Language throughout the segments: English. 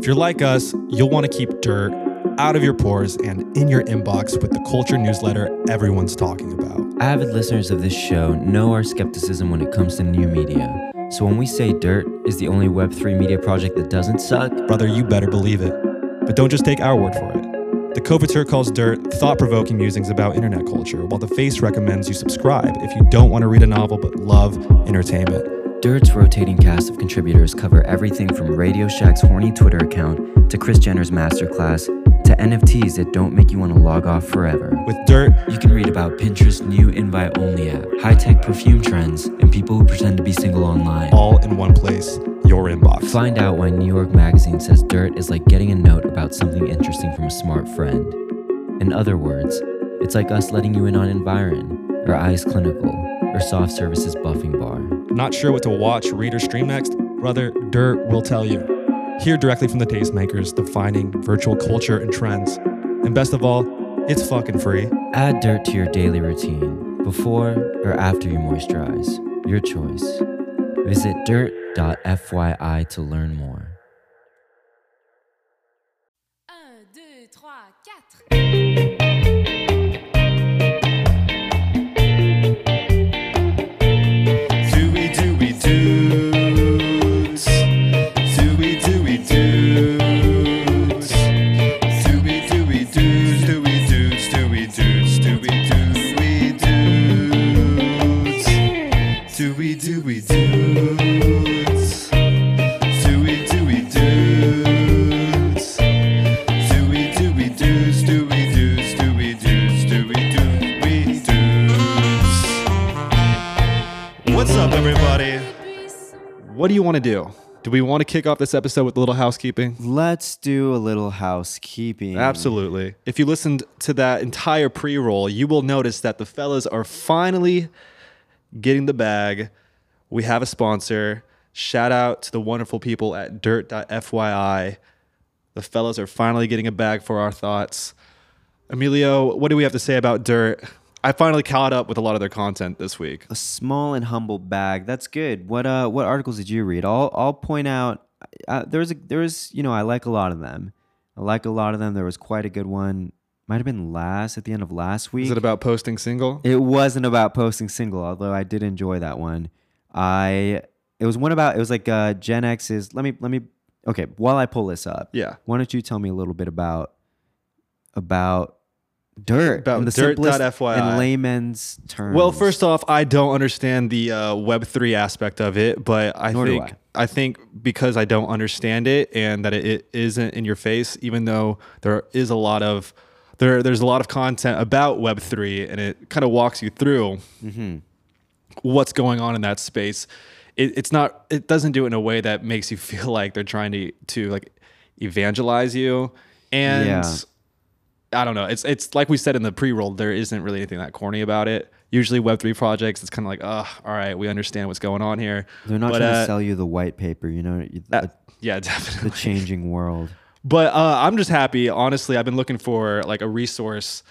If you're like us, you'll want to keep dirt out of your pores and in your inbox with the culture newsletter everyone's talking about. Avid listeners of this show know our skepticism when it comes to new media. So when we say Dirt is the only Web3 media project that doesn't suck, Brother, you better believe it. But don't just take our word for it. The Coverture calls Dirt thought provoking musings about internet culture, while The Face recommends you subscribe if you don't want to read a novel but love entertainment. Dirt's rotating cast of contributors cover everything from Radio Shack's horny Twitter account to Kris Jenner's masterclass to NFTs that don't make you want to log off forever. With Dirt, You can read about Pinterest's new invite only app, high tech perfume trends, and people who pretend to be single online. all in one place, your inbox. Find out why New York Magazine says dirt is like getting a note about something interesting from a smart friend. In other words, it's like us letting you in on Environ, or IS Clinical, or Soft Services Buffing Bar. Not sure what to watch, read, or stream next? Brother, Dirt will tell you. Hear directly from the tastemakers defining virtual culture and trends. And best of all, it's fucking free. Add dirt to your daily routine, before or after you moisturize. Your choice. Visit dirt.fyi to learn more. What do you want to do? Do we want to kick off this episode with a little housekeeping? Let's do a little housekeeping. Absolutely. If you listened to that entire pre roll, you will notice that the fellas are finally getting the bag. We have a sponsor. Shout out to the wonderful people at dirt.fyi. The fellas are finally getting a bag for our thoughts. Emilio, what do we have to say about Dirt? I finally caught up with a lot of their content this week. A small and humble bag. That's good. What uh what articles did you read? I'll I'll point out uh, there's a there's you know I like a lot of them. I like a lot of them. There was quite a good one. Might have been last at the end of last week. Is it about posting single? It wasn't about posting single, although I did enjoy that one. I it was one about it was like uh Gen X's let me let me okay, while I pull this up. Yeah. Why don't you tell me a little bit about about dirt About in the dirt simplest FYI. in layman's terms. Well, first off, I don't understand the uh, Web three aspect of it, but I Nor think I. think because I don't understand it and that it, it isn't in your face, even though there is a lot of there there's a lot of content about Web three and it kind of walks you through Mm-hmm. what's going on in that space. It, it's not it doesn't do it in a way that makes you feel like they're trying to to like evangelize you and. Yeah. I don't know. It's it's like we said in the pre-roll. There isn't really anything that corny about it. Usually, Web three projects, it's kind of like, oh, all right, we understand what's going on here. they're not But, trying uh, to sell you the white paper, you know, uh, the, yeah, the changing world. But uh, I'm just happy. Honestly, I've been looking for like a resource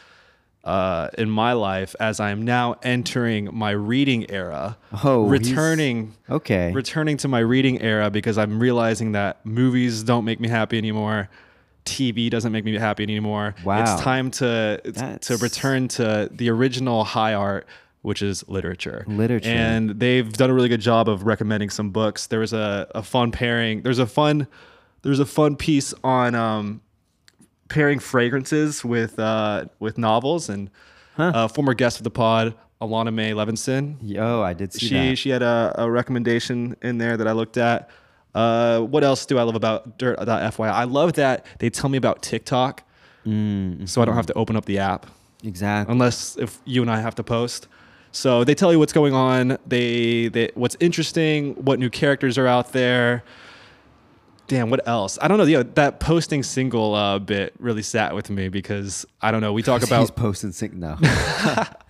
uh, in my life as I am now entering my reading era. Oh, returning. Okay. returning to my reading era because I'm realizing that movies don't make me happy anymore. TV doesn't make me happy anymore. Wow. It's time to to return to the original high art, which is literature. Literature. And they've done a really good job of recommending some books. There was a, a fun pairing. There's a fun there's a fun piece on um, pairing fragrances with uh, with novels and uh, former guest of the pod, Alana May Levinson Yo, I did see she that. she had a, a recommendation in there that I looked at. Uh, what else do I love about Dirt.fyi? I love that they tell me about TikTok, so I don't have to open up the app exactly. unless if you and I have to post. So they tell you what's going on. They, they what's interesting, what new characters are out there. Damn, what else? I don't know. Yeah, that posting single uh, bit really sat with me because I don't know. We talk He's about posting sync now.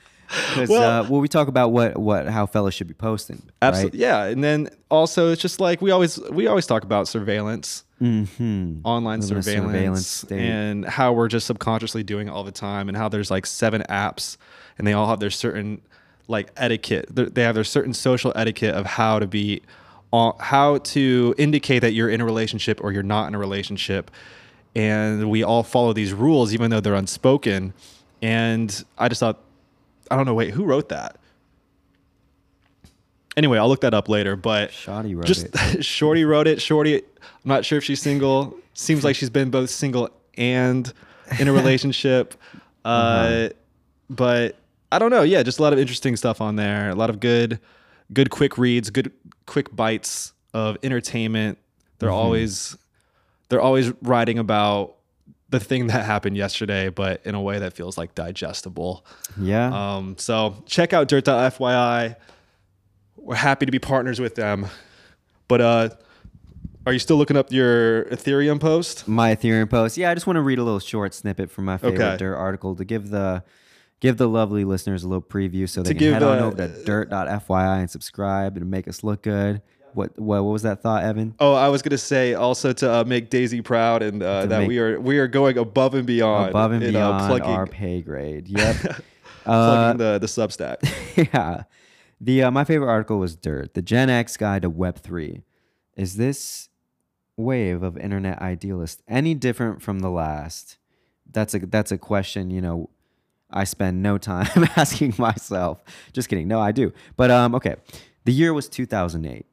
Well- uh, well, we talk about what what how fellas should be posting. Absolutely, yeah. And then also, it's just like we always we always talk about surveillance, Mm-hmm. online Live in a surveillance, surveillance and how we're just subconsciously doing it all the time, and how there's like seven apps, and they all have their certain like etiquette. They have their certain social etiquette of how to be on how to indicate that you're in a relationship or you're not in a relationship. And we all follow these rules, even though they're unspoken. And I just thought, I don't know, wait, who wrote that? Anyway, I'll look that up later. But Shorty wrote just it. Shorty wrote it. Shorty, I'm not sure if she's single. Seems like she's been both single and in a relationship. uh Uh-huh. But I don't know. Yeah, just a lot of interesting stuff on there. A lot of good, good quick reads, good quick bites of entertainment. They're Mm-hmm. always, they're always writing about the thing that happened yesterday, but in a way that feels like digestible. Yeah. Um, so check out dirt.fyi. We're happy to be partners with them. But uh, are you still looking up your Ethereum post? my Ethereum post. Yeah, I just want to read a little short snippet from my favorite Okay. Dirt article to give the give the lovely listeners a little preview so they To can give, head on uh, over to dirt.fyi and subscribe and make us look good. What what, what was that thought, Evan? Oh, I was gonna say also to uh, make Daisy proud and uh, that we are we are going above and beyond Above and in, beyond uh, plugging, our pay grade. Yep. uh, plugging the the Substack. yeah. The uh, my favorite article was Dirt, the Gen X guide to Web three. Is this wave of internet idealists any different from the last? That's a that's a question. You know, I spend no time asking myself. Just kidding. No, I do. But um, okay. The year was 2008.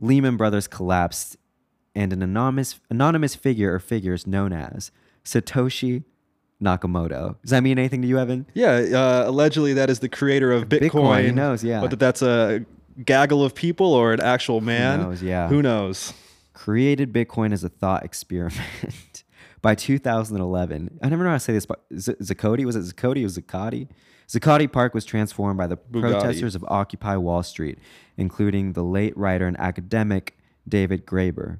Lehman Brothers collapsed, and an anonymous anonymous figure or figures known as Satoshi Nakamoto. Does that mean anything to you, Evan? yeah, uh, allegedly that is the creator of Bitcoin. Bitcoin, he knows, yeah. Whether that's a gaggle of people or an actual man, Who knows, yeah. Who knows? created Bitcoin as a thought experiment. By 2011, I never know how to say this, but Z- Zakoti was it Zakoti or Zakati? Zakati Park was transformed by the protesters of Occupy Wall Street, including the late writer and academic David Graeber.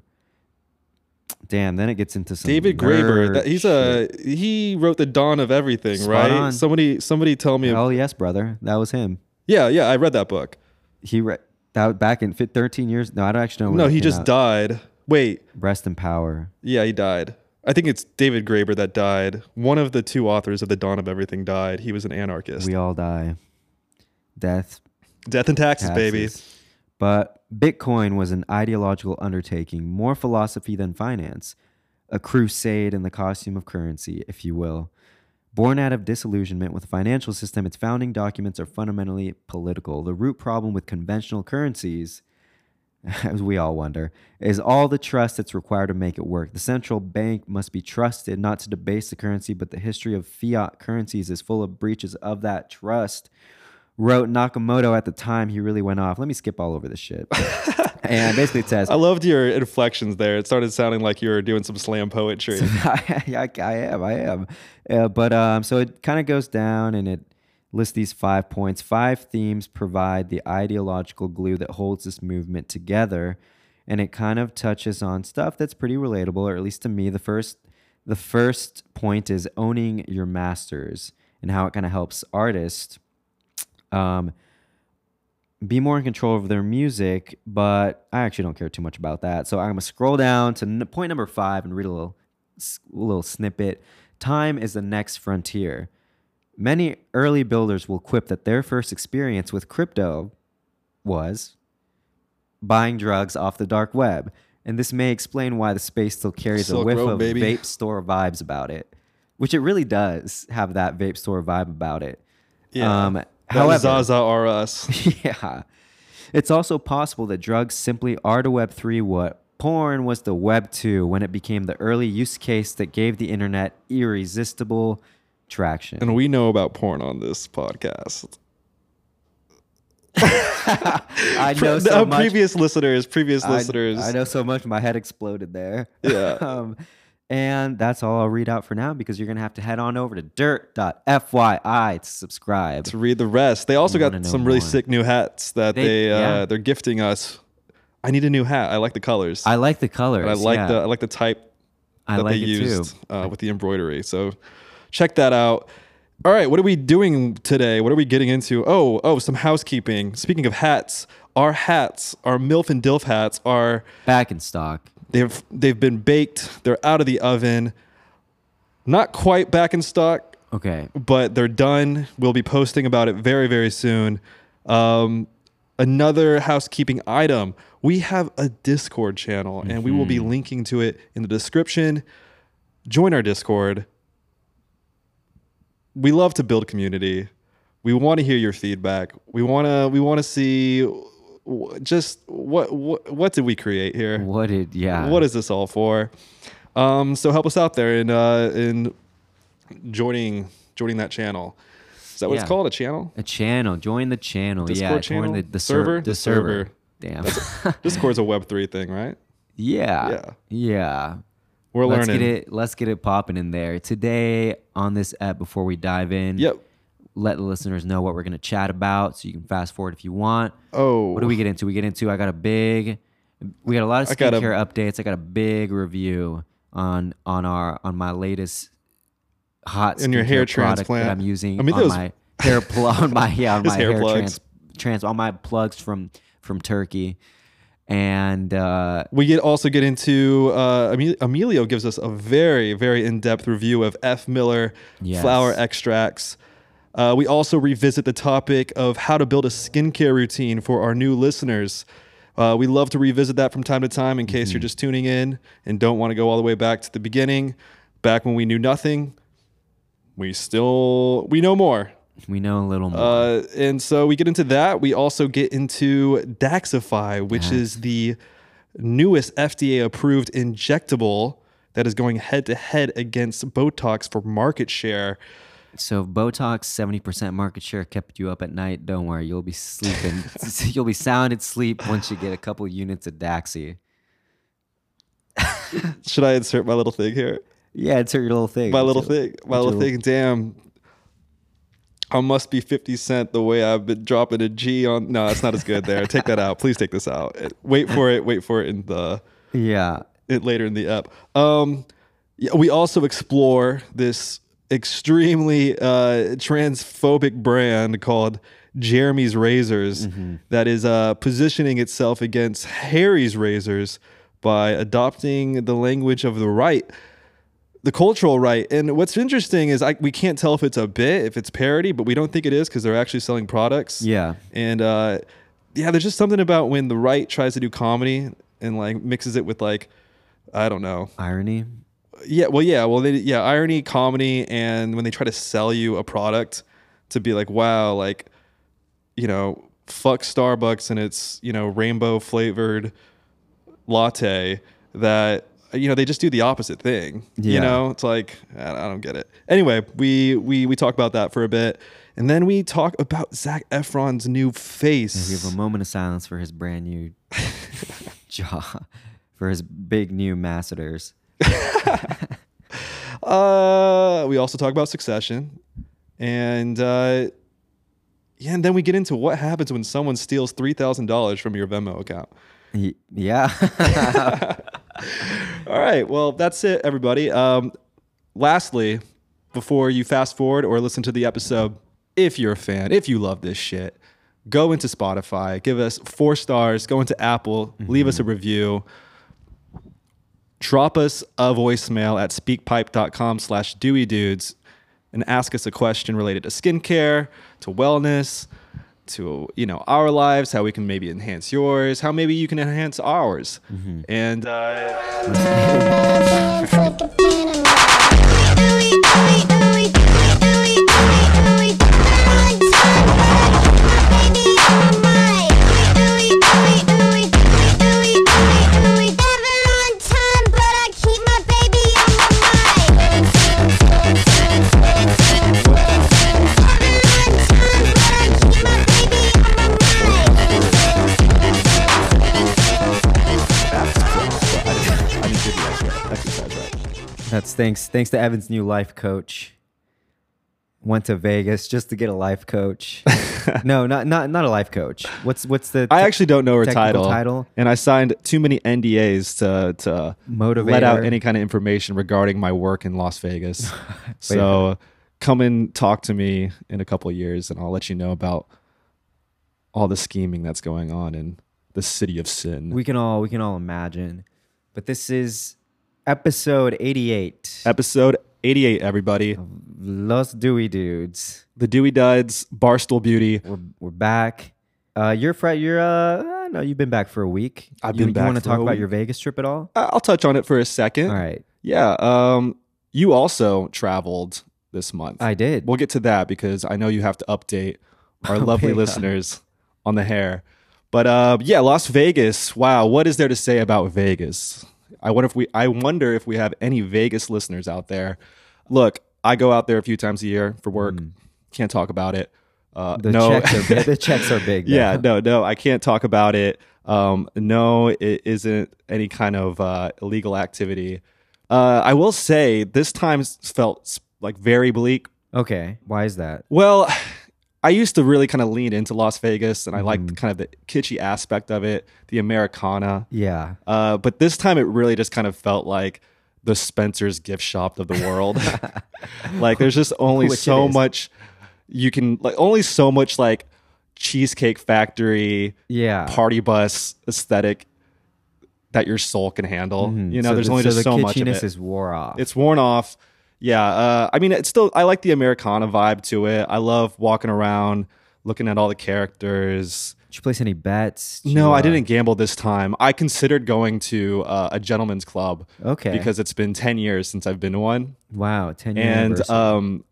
Damn, then it gets into some David Graeber, that, he's shit. a he wrote the dawn of everything, Spot right? on. Somebody somebody tell me. Oh yes, brother, that was him. yeah, yeah, I read that book. He read that back in 13 years. No, I don't actually know. No, he just out. died. Wait, Rest in power. yeah, he died. I think it's David Graeber that died. One of the two authors of The Dawn of Everything died. He was an anarchist. We all die. Death, Death and taxes, baby. But Bitcoin was an ideological undertaking, more philosophy than finance, a crusade in the costume of currency, if you will. Born out of disillusionment with the financial system, its founding documents are fundamentally political. The root problem with conventional currencies, as we all wonder, is all the trust that's required to make it work. The central bank must be trusted not to debase the currency, but the history of fiat currencies is full of breaches of that trust wrote Nakamoto at the time he really went off. Let me skip all over this shit. and basically it says, I loved your inflections there. It started sounding like you were doing some slam poetry. I, I, I am, I am. Uh, but um, so it kind of goes down and it lists these five points. Five themes provide the ideological glue that holds this movement together, and it kind of touches on stuff that's pretty relatable, or at least to me. The first, the first point is owning your masters and how it kind of helps artists. Um, be more in control of their music, but I actually don't care too much about that. So I'm gonna scroll down to point number five and read a little, a little snippet. Time is the next frontier. Many early builders will quip that their first experience with crypto was buying drugs off the dark web, and this may explain why the space still carries a whiff Road, of baby. vape store vibes about it, which it really does have that vape store vibe about it. Um, That however, Zaza are us. yeah. It's also possible that drugs simply are to Web3 what porn was to Web2 when it became the early use case that gave the internet irresistible traction. And we know about porn on this podcast. I know Uh, so much. previous listeners, previous I- listeners. I, know so much. My head exploded there. Yeah. um, and that's all I'll read out for now because you're going to have to head on over to dirt.fyi to subscribe. to read the rest. They also got some really more. sick new hats that They- they, uh, yeah. they're gifting us. I need a new hat. I like the colors. I like the colors. and I like yeah. the I like the type I that like they used uh, with the embroidery. So check that out. All right, what are we doing today? What are we getting into? Oh, oh, some housekeeping. Speaking of hats, our hats, our MILF and DILF hats are Back in stock. they've they've been baked. They're out of the oven. Not quite back in stock, Okay. but they're done. We'll be posting about it very, very soon. Um, another housekeeping item. We have a Discord channel, and we will be linking to it in the description. Join our Discord. We love to build community. We want to hear your feedback. We want to we want to see just what what what did we create here? What did yeah? What is this all for? Um, so help us out there in uh, in joining joining that channel. Is that what Yeah. it's called? A channel? a channel? Join the channel. yeah, Discord join the, the Server? The The server. server. Damn. Discord's a Web three thing, right? yeah. Yeah. Yeah. We're let's learning. get it. Let's get it popping in there today on this app. Before we dive in, Yep. Let the listeners know what we're gonna chat about, so you can fast forward if you want. Oh, What do we get into? We get into. I got a big. We got a lot of I got a- skincare updates. I got a big review on on our on my latest hot And your hair product transplant. that I'm using I mean, on those- my hair plug on my yeah on my hair hair, plugs. trans trans on my plugs from from Turkey, and uh, We get also get into uh, Emilio gives us a very very in depth review of F Miller Yes. flower extracts. Uh, we also revisit the topic of how to build a skincare routine for our new listeners. Uh, we love to revisit that from time to time in case you're just tuning in and don't want to go all the way back to the beginning, back when we knew nothing. We still we know more. We know a little more. Uh, and so we get into that. We also get into Daxxify, which is the newest FDA approved injectable that is going head to head against Botox for market share. So Botox seventy percent market share kept you up at night. Don't worry, you'll be sleeping. you'll be sound asleep once you get a couple units of Daxi. Should I insert my little thing here? Yeah, insert your little thing. My little thing. My little thing. Damn. I must be 50 Cent the way I've been dropping a G on. No, that's not as good there. Take that out. Please take this out. Wait for it. Wait for it in the. Yeah. it later in the app. Um, yeah, we also explore this extremely uh, transphobic brand called Jeremy's Razors that is uh, positioning itself against Harry's Razors by adopting the language of the right. The cultural right, and what's interesting is I, we can't tell if it's a bit, if it's parody, but we don't think it is because they're actually selling products. Yeah. And uh, yeah, there's just something about when the right tries to do comedy and like mixes it with like, I don't know. Irony. Yeah, well, yeah, well, they, yeah, irony, comedy, and when they try to sell you a product to be like, wow, like, you know, fuck Starbucks and its you know rainbow flavored latte that you know they just do the opposite thing. You know, it's like I don't get it. Anyway, we we we talk about that for a bit, and then we talk about Zac Efron's new face. We have a moment of silence for his brand new jaw, for his big new masseters. Uh, we also talk about Succession, and uh, yeah, and then we get into what happens when someone steals three thousand dollars from your Venmo account. Yeah. All right, well, that's it, everybody. Um, lastly, before you fast forward or listen to the episode, if you're a fan, if you love this shit, go into Spotify, give us four stars, go into Apple, leave us a review. Drop us a voicemail at speakpipe.com slash Dewey Dudes and ask us a question related to skincare, to wellness, to you know our lives, how we can maybe enhance yours, how maybe you can enhance ours. And uh, That's thanks thanks to Evan's new life coach. Went to Vegas just to get a life coach. no, not not not a life coach. What's what's the I actually don't know her title, title? and I signed too many NDAs to to let out any kind of information regarding my work in Las Vegas. so come and talk to me in a couple of years, and I'll let you know about all the scheming that's going on in the city of sin. we can all we can all imagine. But this is episode 88. Episode eighty-eight, everybody. Los Dewey dudes. The Dewey Duds, Barstool Beauty. We're we're back. Uh, you're fr- you're uh, no, you've been back for a week. I've you, been back You want to talk about week. your Vegas trip at all? I'll touch on it for a second. All right, Yeah. Um, you also traveled this month. I did. We'll get to that because I know you have to update our Oh, lovely listeners on the hair. But uh, yeah, Las Vegas. Wow, what is there to say about Vegas? I wonder if we I wonder if we have any Vegas listeners out there. Look, I go out there a few times a year for work. Can't talk about it. Uh, Mm. the no, checks are big. the checks are big. though. yeah, no, no, I can't talk about it. Um, no, it isn't any kind of uh, illegal activity. Uh, I will say this time felt like very bleak. Okay. Why is that? Well, I used to really kind of lean into Las Vegas, and I Mm-hmm. liked kind of the kitschy aspect of it, the Americana. Yeah. Uh, but this time, it really just kind of felt like the Spencer's gift shop of the world. like, there's just only Which so much you can like, only so much like Cheesecake Factory, Yeah. party bus aesthetic that your soul can handle. Mhm. You know, So there's the- only so just the so much of it. is wore off. It's worn off. Yeah. Uh, I mean, it's still, I like the Americana vibe to it. I love walking around, looking at all the characters. Did you place any bets? Did No, you, I uh, didn't gamble this time. I considered going to uh, a gentleman's club Okay. because it's been 10 years since I've been to one. wow, ten years. And um,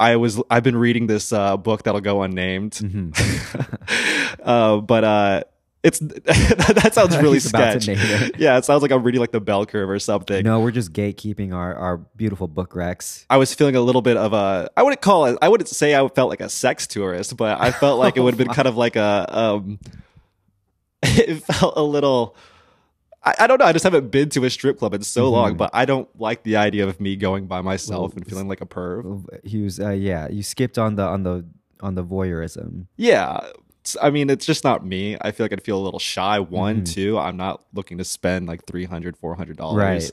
I was, I've been reading this uh, book that'll go unnamed. Mhm. uh, but uh, it's, that sounds really sketch. it. Yeah, it sounds like I'm reading like the bell curve or something. no, we're just gatekeeping our our beautiful book recs. I was feeling a little bit of a I wouldn't call it I wouldn't say I felt like a sex tourist, but I felt like it would have been kind of like a um it felt a little I, I don't know, I just haven't been to a strip club in so long, but I don't like the idea of me going by myself and feeling like a perv. He was, uh, yeah. You skipped on the on the on the voyeurism. Yeah. I mean, it's just not me. I feel like I'd feel a little shy. One, two, I'm not looking to spend like 300 $400 Right.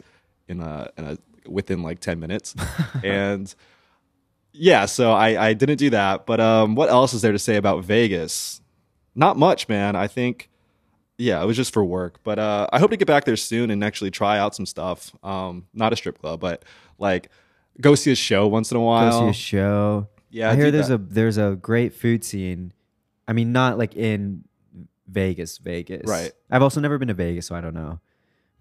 in a, in a, within like 10 minutes. and yeah, so I, I didn't do that. But um, what else is there to say about Vegas? Not much, man. I think, yeah, it was just for work. But uh, I hope to get back there soon and actually try out some stuff. Um, not a strip club, but like go see a show once in a while. Go see a show. Yeah, I hear there's that. a there's a great food scene. I mean, not like in Vegas, Vegas. Right. I've also never been to Vegas, so I don't know.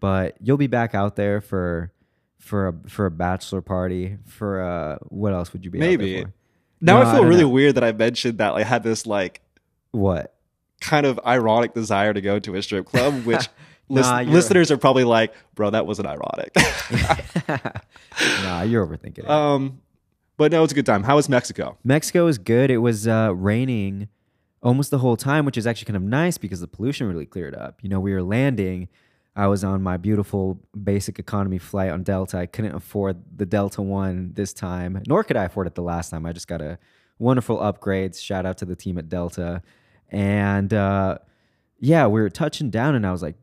But you'll be back out there for for a for a bachelor party. For uh, what else would you be? Maybe. for? Now No, I I feel don't really know. weird that I mentioned that I had this like What? kind of ironic desire to go to a strip club, which Nah, listeners are probably like, bro, that wasn't ironic. nah, you're overthinking it. um, but no, it's a good time. How was Mexico? Mexico is good. It was uh, raining almost the whole time, which is actually kind of nice because the pollution really cleared up. You know, we were landing. I was on my beautiful basic economy flight on Delta. I couldn't afford the Delta One this time, nor could I afford it the last time. I just got a wonderful upgrades. Shout out to the team at Delta. And uh, yeah, we were touching down, and I was like,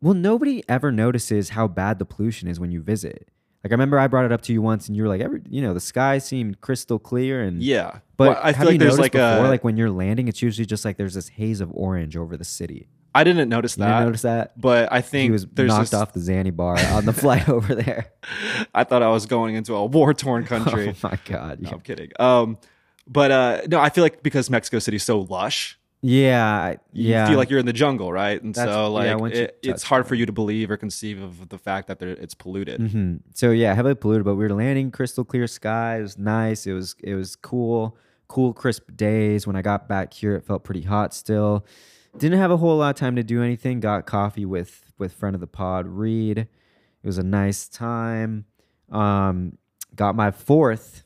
well, nobody ever notices how bad the pollution is when you visit. Like I remember I brought it up to you once, and you were like, "Every, you know, the sky seemed crystal clear." And Yeah, but Well, I feel like there's like before, a. like when you're landing, it's usually just like there's this haze of orange over the city. I didn't notice You that. didn't notice that? But I think He was there's knocked this- off the Zanny bar on the flight over there. I thought I was going into a war torn country. Oh my god! No, Yeah, I'm kidding. Um, but uh, no, I feel like because Mexico City's so lush, yeah, you yeah. feel like you're in the jungle, right? And That's- so like you it, it's hard for you to believe or conceive of the fact that it's polluted. hmm So yeah, heavily polluted, but we were landing crystal clear sky. It was nice. It was it was cool, cool crisp days. When I got back here, it felt pretty hot still. Didn't have a whole lot of time to do anything. Got coffee with with friend of the pod, Reed. It was a nice time. Um, got my fourth.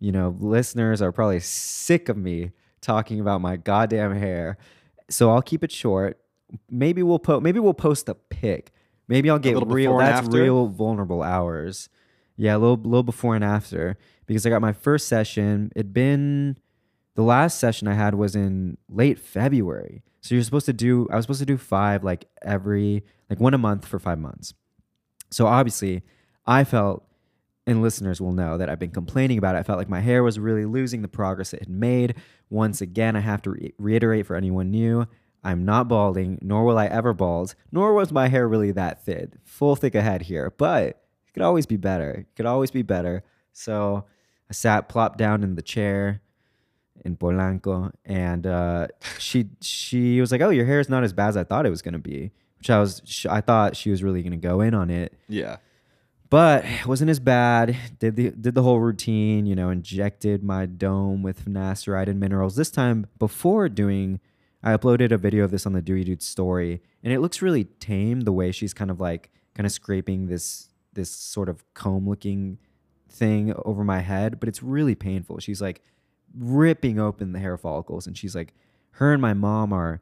You know, listeners are probably sick of me talking about my goddamn hair, so I'll keep it short. Maybe we'll post. Maybe we'll post a pic. Maybe I'll get real. That's after? real vulnerable hours. Yeah, a little, little before and after because I got my first session. It'd been the last session I had was in late February. So you're supposed to do. I was supposed to do five like every like one a month for five months. So obviously, I felt, and listeners will know that I've been complaining about it. I felt like my hair was really losing the progress it had made. Once again, I have to re- reiterate for anyone new. I'm not balding, nor will I ever bald, nor was my hair really that thin. Full thick ahead here, but it could always be better. It could always be better. So I sat plopped down in the chair in Polanco, and uh, she she was like, "Oh, your hair is not as bad as I thought it was gonna be," which I was I thought she was really gonna go in on it, Yeah. But wasn't as bad. Did the did the whole routine, you know, injected my dome with finasteride and minerals. This time before doing, I uploaded a video of this on the Dewey Dude story, and it looks really tame the way she's kind of like kind of scraping this this sort of comb looking thing over my head, but it's really painful. She's like ripping open the hair follicles, and she's like, her and my mom are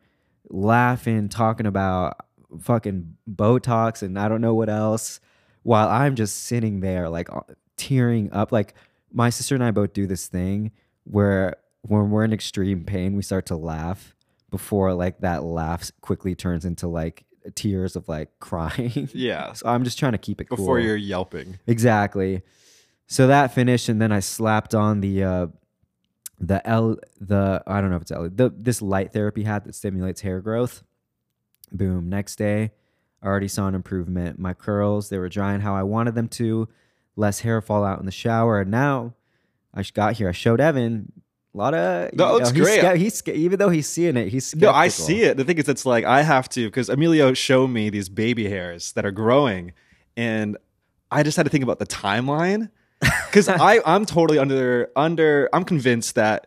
laughing, talking about fucking Botox and I don't know what else, while I'm just sitting there like uh, tearing up. Like my sister and I both do this thing where when we're in extreme pain, we start to laugh before like that laugh quickly turns into like tears of like crying. Yeah. so I'm just trying to keep it cool. Before cool. you're yelping. Exactly. So that finished, and then I slapped on the uh, the L the I don't know if it's L the this light therapy hat that stimulates hair growth. Boom. Next day, I already saw an improvement. My curls they were drying how I wanted them to. Less hair fall out in the shower, and now I got here. I showed Evan a lot of. No, it's he's great. sca- he's even though he's seeing it, he's No, I see it. The thing is, it's like I have to because Emilio showed me these baby hairs that are growing, and I just had to think about the timeline because I I'm totally under under I'm convinced that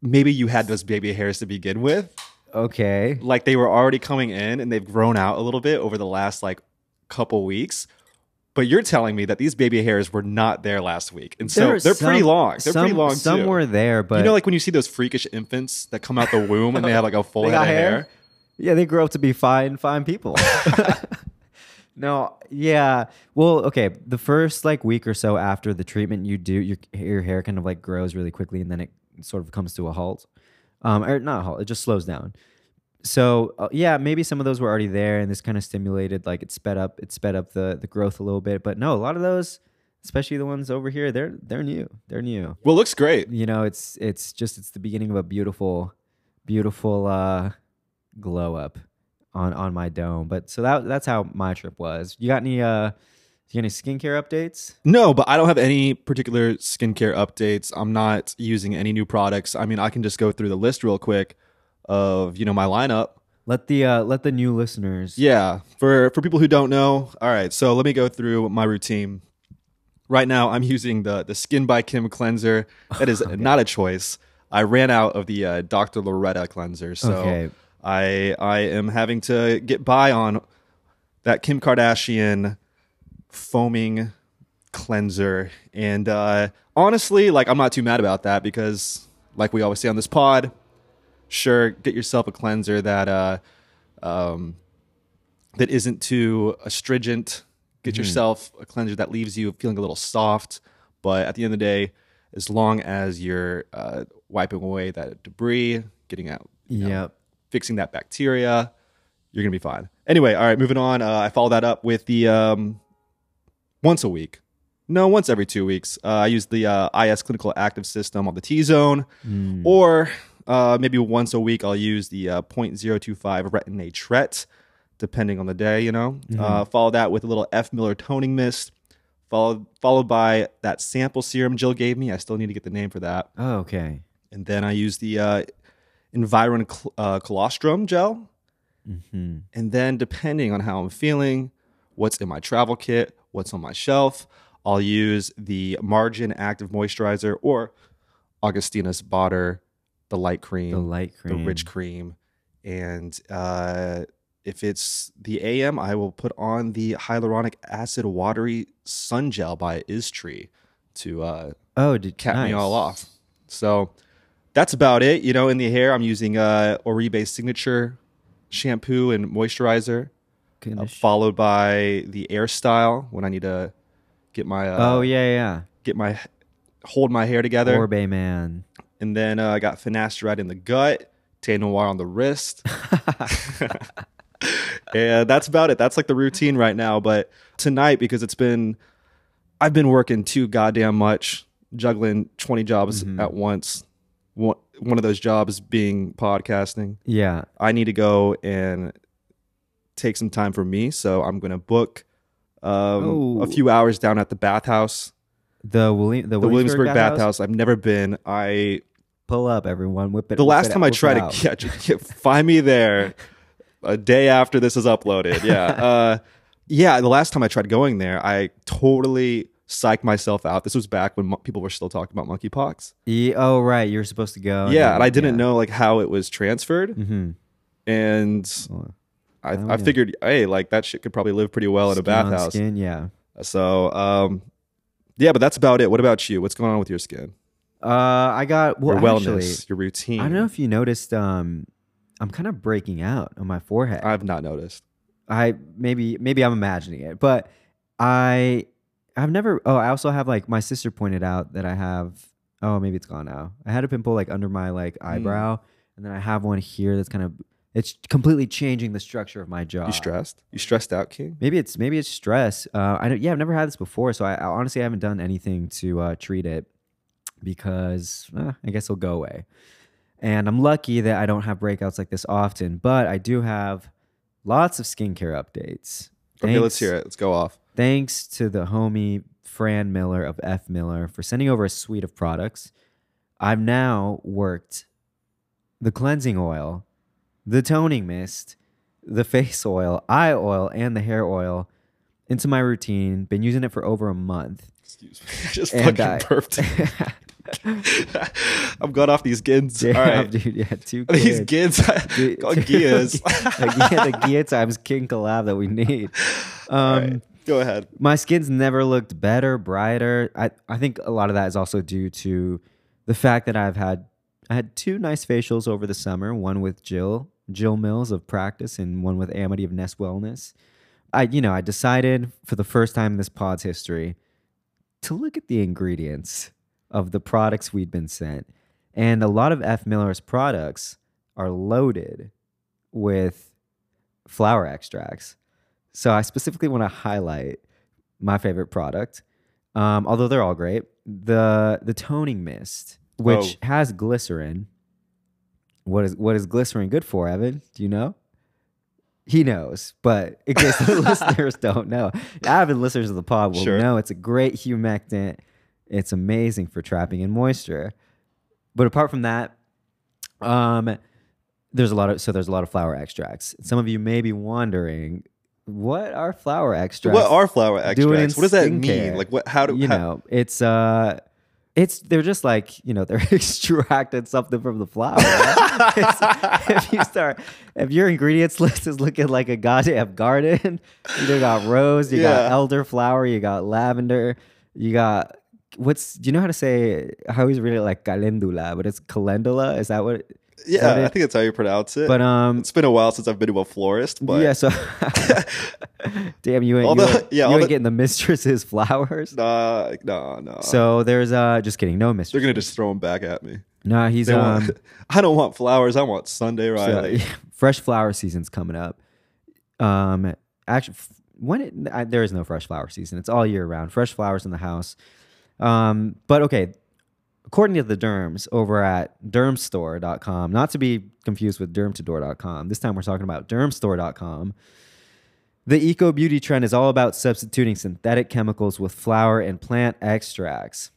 maybe you had those baby hairs to begin with, Okay. like they were already coming in and they've grown out a little bit over the last like couple weeks. But you're telling me that these baby hairs were not there last week, and so There are they're pretty long. They're pretty some- long Some too. were there, but you know, like when you see those freakish infants that come out the womb and they have like a full They head got of hair. hair? Yeah, they grow up to be fine, fine people. no, yeah. Well, okay. The first like week or so after the treatment, you do your your hair kind of like grows really quickly, and then it sort of comes to a halt. Um, or not halt. It just slows down. So uh, yeah, maybe some of those were already there, and this kind of stimulated like it sped up it sped up the the growth a little bit. But no, a lot of those, especially the ones over here, they're they're new. They're new Well, it looks great. you know it's it's just it's the beginning of a beautiful beautiful uh glow up on on my dome but so that that's how my trip was you got any uh you any skincare updates No, but I don't have any particular skincare updates. I'm not using any new products. I mean, I can just go through the list real quick of you know my lineup. let the uh let the new listeners Yeah, for for people who don't know, all right. So let me go through my routine. Right now, I'm using the the Skin by Kim cleanser. That is not a choice. I ran out of the uh, Dr. Loretta cleanser, so Okay. I I am having to get by on that Kim Kardashian foaming cleanser. And uh, honestly, like I'm not too mad about that because, like we always say on this pod, sure, get yourself a cleanser that uh, um, that isn't too astringent. Get yourself a cleanser that leaves you feeling a little soft. But at the end of the day, as long as you're uh, wiping away that debris, getting out, you know, yep fixing that bacteria, you're gonna be fine. Anyway, all right, moving on. Uh, I follow that up with the um, once a week. No, once every two weeks. Uh, I use the uh, IS Clinical Active System on the T Zone, or uh, maybe once a week I'll use the uh, 0.025 Retin-A Tret, depending on the day. You know, uh, follow that with a little F Miller toning mist, followed followed by that sample serum Jill gave me. I still need to get the name for that oh, okay and then I use the uh, Environ cl- uh, colostrum gel. hmm And then, depending on how I'm feeling, what's in my travel kit, what's on my shelf, I'll use the Margin Active Moisturizer or Augustinus Bader, the light cream, the light cream the rich cream. And uh, if it's the AM, I will put on the hyaluronic acid watery sun gel by Isntree to uh, oh did cap me all off. So that's about it. You know, in the hair, I'm using uh, Oribe Signature shampoo and moisturizer, uh, followed by the Air Style when I need to get my uh, oh yeah yeah get my hold my hair together. Orbe man And then uh, I got finasteride in the gut, Thé Noir on the wrist. and that's about it. That's like the routine right now. But tonight, because it's been, I've been working too goddamn much, juggling 20 jobs at once. One, one of those jobs being podcasting. yeah I need to go and take some time for me. So I'm going to book um, Oh. a few hours down at the bathhouse The William the, the Williamsburg bathhouse. bathhouse. I've never been. I Pull up, everyone. Whip it. the whip last it time I tried to catch, find me there a day after this is uploaded. Yeah. Uh, yeah. The last time I tried going there, I totally psyched myself out. This was back when people were still talking about monkeypox. Oh right, you're supposed to go. yeah. And I didn't know like how it was transferred. Mm-hmm. And I, Oh, I yeah. figured, hey, like that shit could probably live pretty well in a bathhouse. Skin, yeah. So, um, yeah, but that's about it. What about you? What's going on with your skin? Uh, I got well. your actually, wellness, your routine. I don't know if you noticed. Um, I'm kind of breaking out on my forehead. I've not noticed. I maybe maybe I'm imagining it, but I I've never. Oh, I also have like my sister pointed out that I have. Oh, maybe it's gone now. I had a pimple like under my like Hmm. eyebrow, and then I have one here that's kind of. It's completely changing the structure of my job. You stressed? You stressed out, King? Maybe it's maybe it's stress. Uh, I don't. Yeah, I've never had this before, so I, I honestly haven't done anything to uh, treat it because eh, I guess it'll go away. And I'm lucky that I don't have breakouts like this often, but I do have lots of skincare updates. Okay, let's hear it. Let's go off. Thanks to the homie Fran Miller of F Miller for sending over a suite of products. I've now worked the cleansing oil, the toning mist, the face oil, eye oil, and the hair oil into my routine. Been using it for over a month. Excuse me. I just And fucking I- burped. I'm going off these gins. Damn, All right. dude, yeah, two These kids. gins. Dude, Go gears. the, yeah, the Gia times King collab that we need. Um, right. Go ahead. my skin's never looked better, brighter. I, I think a lot of that is also due to the fact that I've had I had two nice facials over the summer, one with Jill, Jill Mills of Practice, and one with Amity of Nest Wellness. I you know, I decided for the first time in this pod's history to look at the ingredients of the products we'd been sent. And a lot of F. Miller's products are loaded with flower extracts. So I specifically want to highlight my favorite product, um, although they're all great. The the toning mist, which Oh. has glycerin. What is what is glycerin good for, Evan? Do you know? He knows, but in case the listeners don't know, avid listeners of the pod will Sure. know it's a great humectant. It's amazing for trapping in moisture. But apart from that, um, there's a lot of so there's a lot of flower extracts. Some of you may be wondering, what are flower extracts? What are flower do it in extracts? What does that mean? Like what how do you how- know? It's uh, it's they're just like you know they're extracting something from the flower. right? If you start, if your ingredients list is looking like a goddamn garden, you got rose, you got elderflower, you got lavender, you got what's do you know how to say I always read it like calendula, but it's calendula. Is that what? Yeah, I think that's how you pronounce it. But um, it's been a while since I've been to a florist, but yeah. So, damn, you ain't All you, the- ain't, yeah, you ain't the- getting the mistress's flowers. nah, no, no. So there's uh, just kidding, no mistress. they're gonna just throw them back at me. No, he's They um. want, I don't want flowers. I want Sunday so, Riley. fresh flower season's coming up. Um, actually, when it I, there is no fresh flower season, it's all year round. Fresh flowers in the house. Um, but okay, according to the Derms over at dermstore.com, not to be confused with dermtador.com. This time we're talking about dermstore.com. The eco beauty trend is all about substituting synthetic chemicals with flower and plant extracts.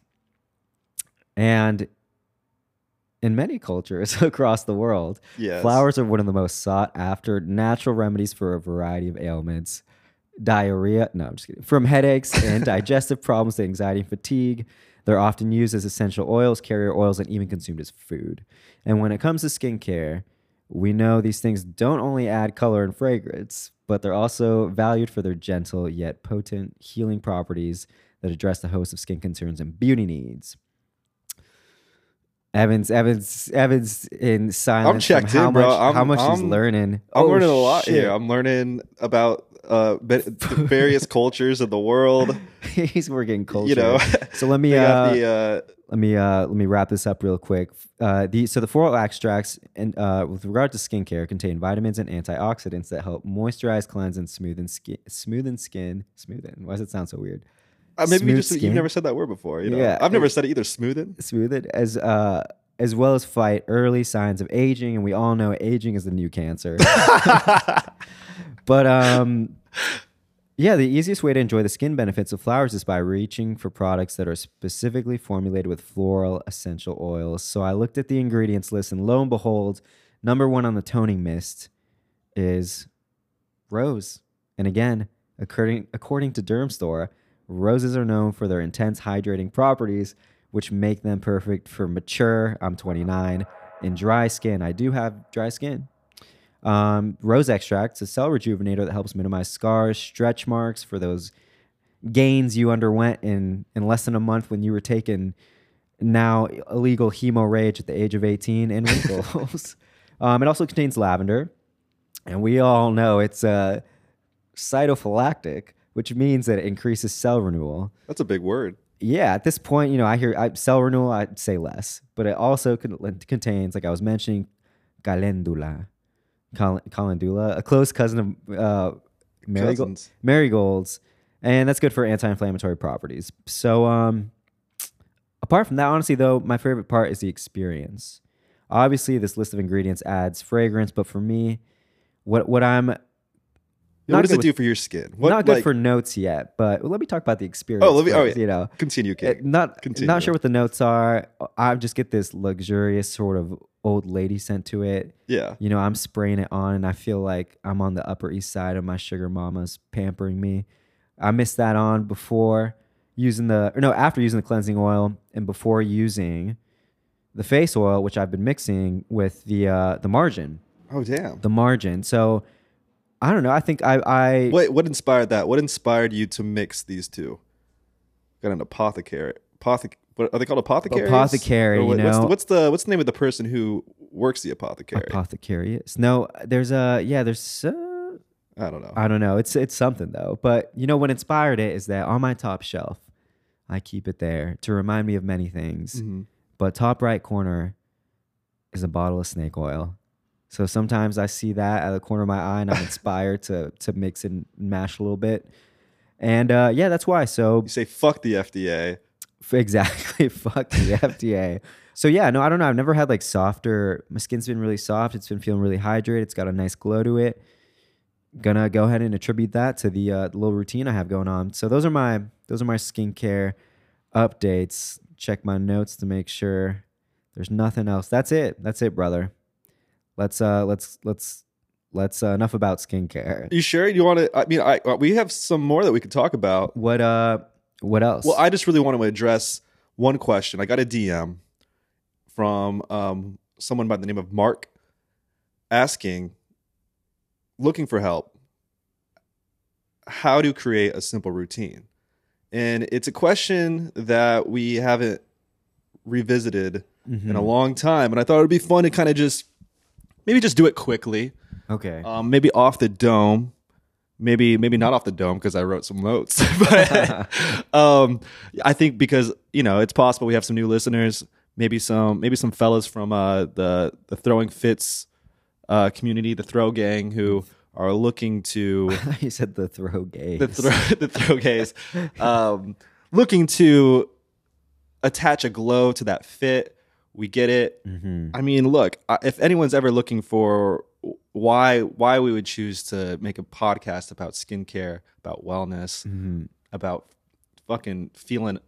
And in many cultures across the world, Yes. flowers are one of the most sought after natural remedies for a variety of ailments. Diarrhea, no, I'm just kidding. From headaches and digestive problems to anxiety and fatigue, they're often used as essential oils, carrier oils, and even consumed as food. And when it comes to skincare, we know these things don't only add color and fragrance, but they're also valued for their gentle yet potent healing properties that address the host of skin concerns and beauty needs. Evans, Evans, Evans in silence. checked from how in, bro. Much, I'm- how much he's I'm- learning. I'm Oh, learning a lot shit. here. I'm learning about uh various cultures of the world. he's working culture. You know, So let me uh, the uh, let me uh, let me wrap this up real quick. Uh, the so the floral extracts and uh, with regard to skincare contain vitamins and antioxidants that help moisturize, cleanse, and smoothen skin. Smoothen skin. Smoothen. Why does it sound so weird? Uh, maybe you just skin. you've never said that word before. You know, Yeah, I've never said it either. Smoothen. Smoothen as uh as well as fight early signs of aging, and we all know aging is the new cancer. but um, Yeah, the easiest way to enjoy the skin benefits of flowers is by reaching for products that are specifically formulated with floral essential oils. So I looked at the ingredients list, and lo and behold, number one on the toning mist is rose. And again, according according to Dermstore, roses are known for their intense hydrating properties, which make them perfect for mature. I'm 29 and dry skin. I do have dry skin. Um, rose extract, a cell rejuvenator that helps minimize scars, stretch marks for those gains you underwent in in less than a month when you were taking now illegal hemo rage at the age of 18 and wrinkles. um, it also contains lavender, and we all know it's uh, cytophylactic, which means that it increases cell renewal. That's a big word. Yeah, at this point, you know, I hear I, cell renewal, I'd say less, but it also con- contains, like I was mentioning, calendula, cal- calendula, a close cousin of uh, marigold, marigolds, and that's good for anti-inflammatory properties. So, um, apart from that, honestly, though, my favorite part is the experience. Obviously, this list of ingredients adds fragrance, but for me, what what I'm Not what does it with- do for your skin? What, not good like- for notes yet, but let me talk about the experience. Oh, let me- oh, yeah. you know, Continue, Kate. not Continue. not sure what the notes are. I just get this luxurious sort of old lady scent to it. Yeah. You know, I'm spraying it on, and I feel like I'm on the Upper East Side, of my sugar mama's pampering me. I missed that on before using the or no after using the cleansing oil and before using the face oil, which I've been mixing with the uh, the margin, Oh, damn. the margin. So I don't know. I think I I Wait, what inspired that? What inspired you to mix these two? Got an apothecary. Apothe- what are they called? Apothecaries? Apothecary, Or you what- what's, the, what's the what's the name of the person who works the apothecary? apothecarius. No, there's a yeah. There's uh, I don't know. I don't know. It's it's something though. But you know what inspired it is that on my top shelf, I keep it there to remind me of many things. Mhm. But top right corner is a bottle of snake oil. So sometimes I see that at the corner of my eye and I'm inspired to to mix and mash a little bit. And uh, yeah, that's why. So You say fuck the FDA. Exactly. Fuck the FDA. So yeah, no, I don't know. I've never had like softer. My skin's been really soft. It's been feeling really hydrated. It's got a nice glow to it. Gonna go ahead and attribute that to the, uh, the little routine I have going on. So those are my those are my skincare updates. Check my notes to make sure there's nothing else. That's it. That's it, brother. Let's uh let's let's let's uh, enough about skincare. You sure you want to? I mean, I uh, we have some more that we could talk about. What uh what else? Well, I just really want to address one question. I got a DM from um, someone by the name of Mark asking, looking for help, how to create a simple routine. And it's a question that we haven't revisited Mm-hmm. in a long time. And I thought it would be fun to kind of just maybe just do it quickly. okay. Um, maybe off the dome, maybe maybe not off the dome because I wrote some notes. but um, I think because you know it's possible we have some new listeners, maybe some maybe some fellas from uh, the the throwing fits uh, community, the throw gang, who are looking to you said the throw gaze. the throw the throw gaze, um, looking to attach a glow to that fit. We get it. Mhm. I mean, look, if anyone's ever looking for why why we would choose to make a podcast about skincare, about wellness, Mhm. about fucking feeling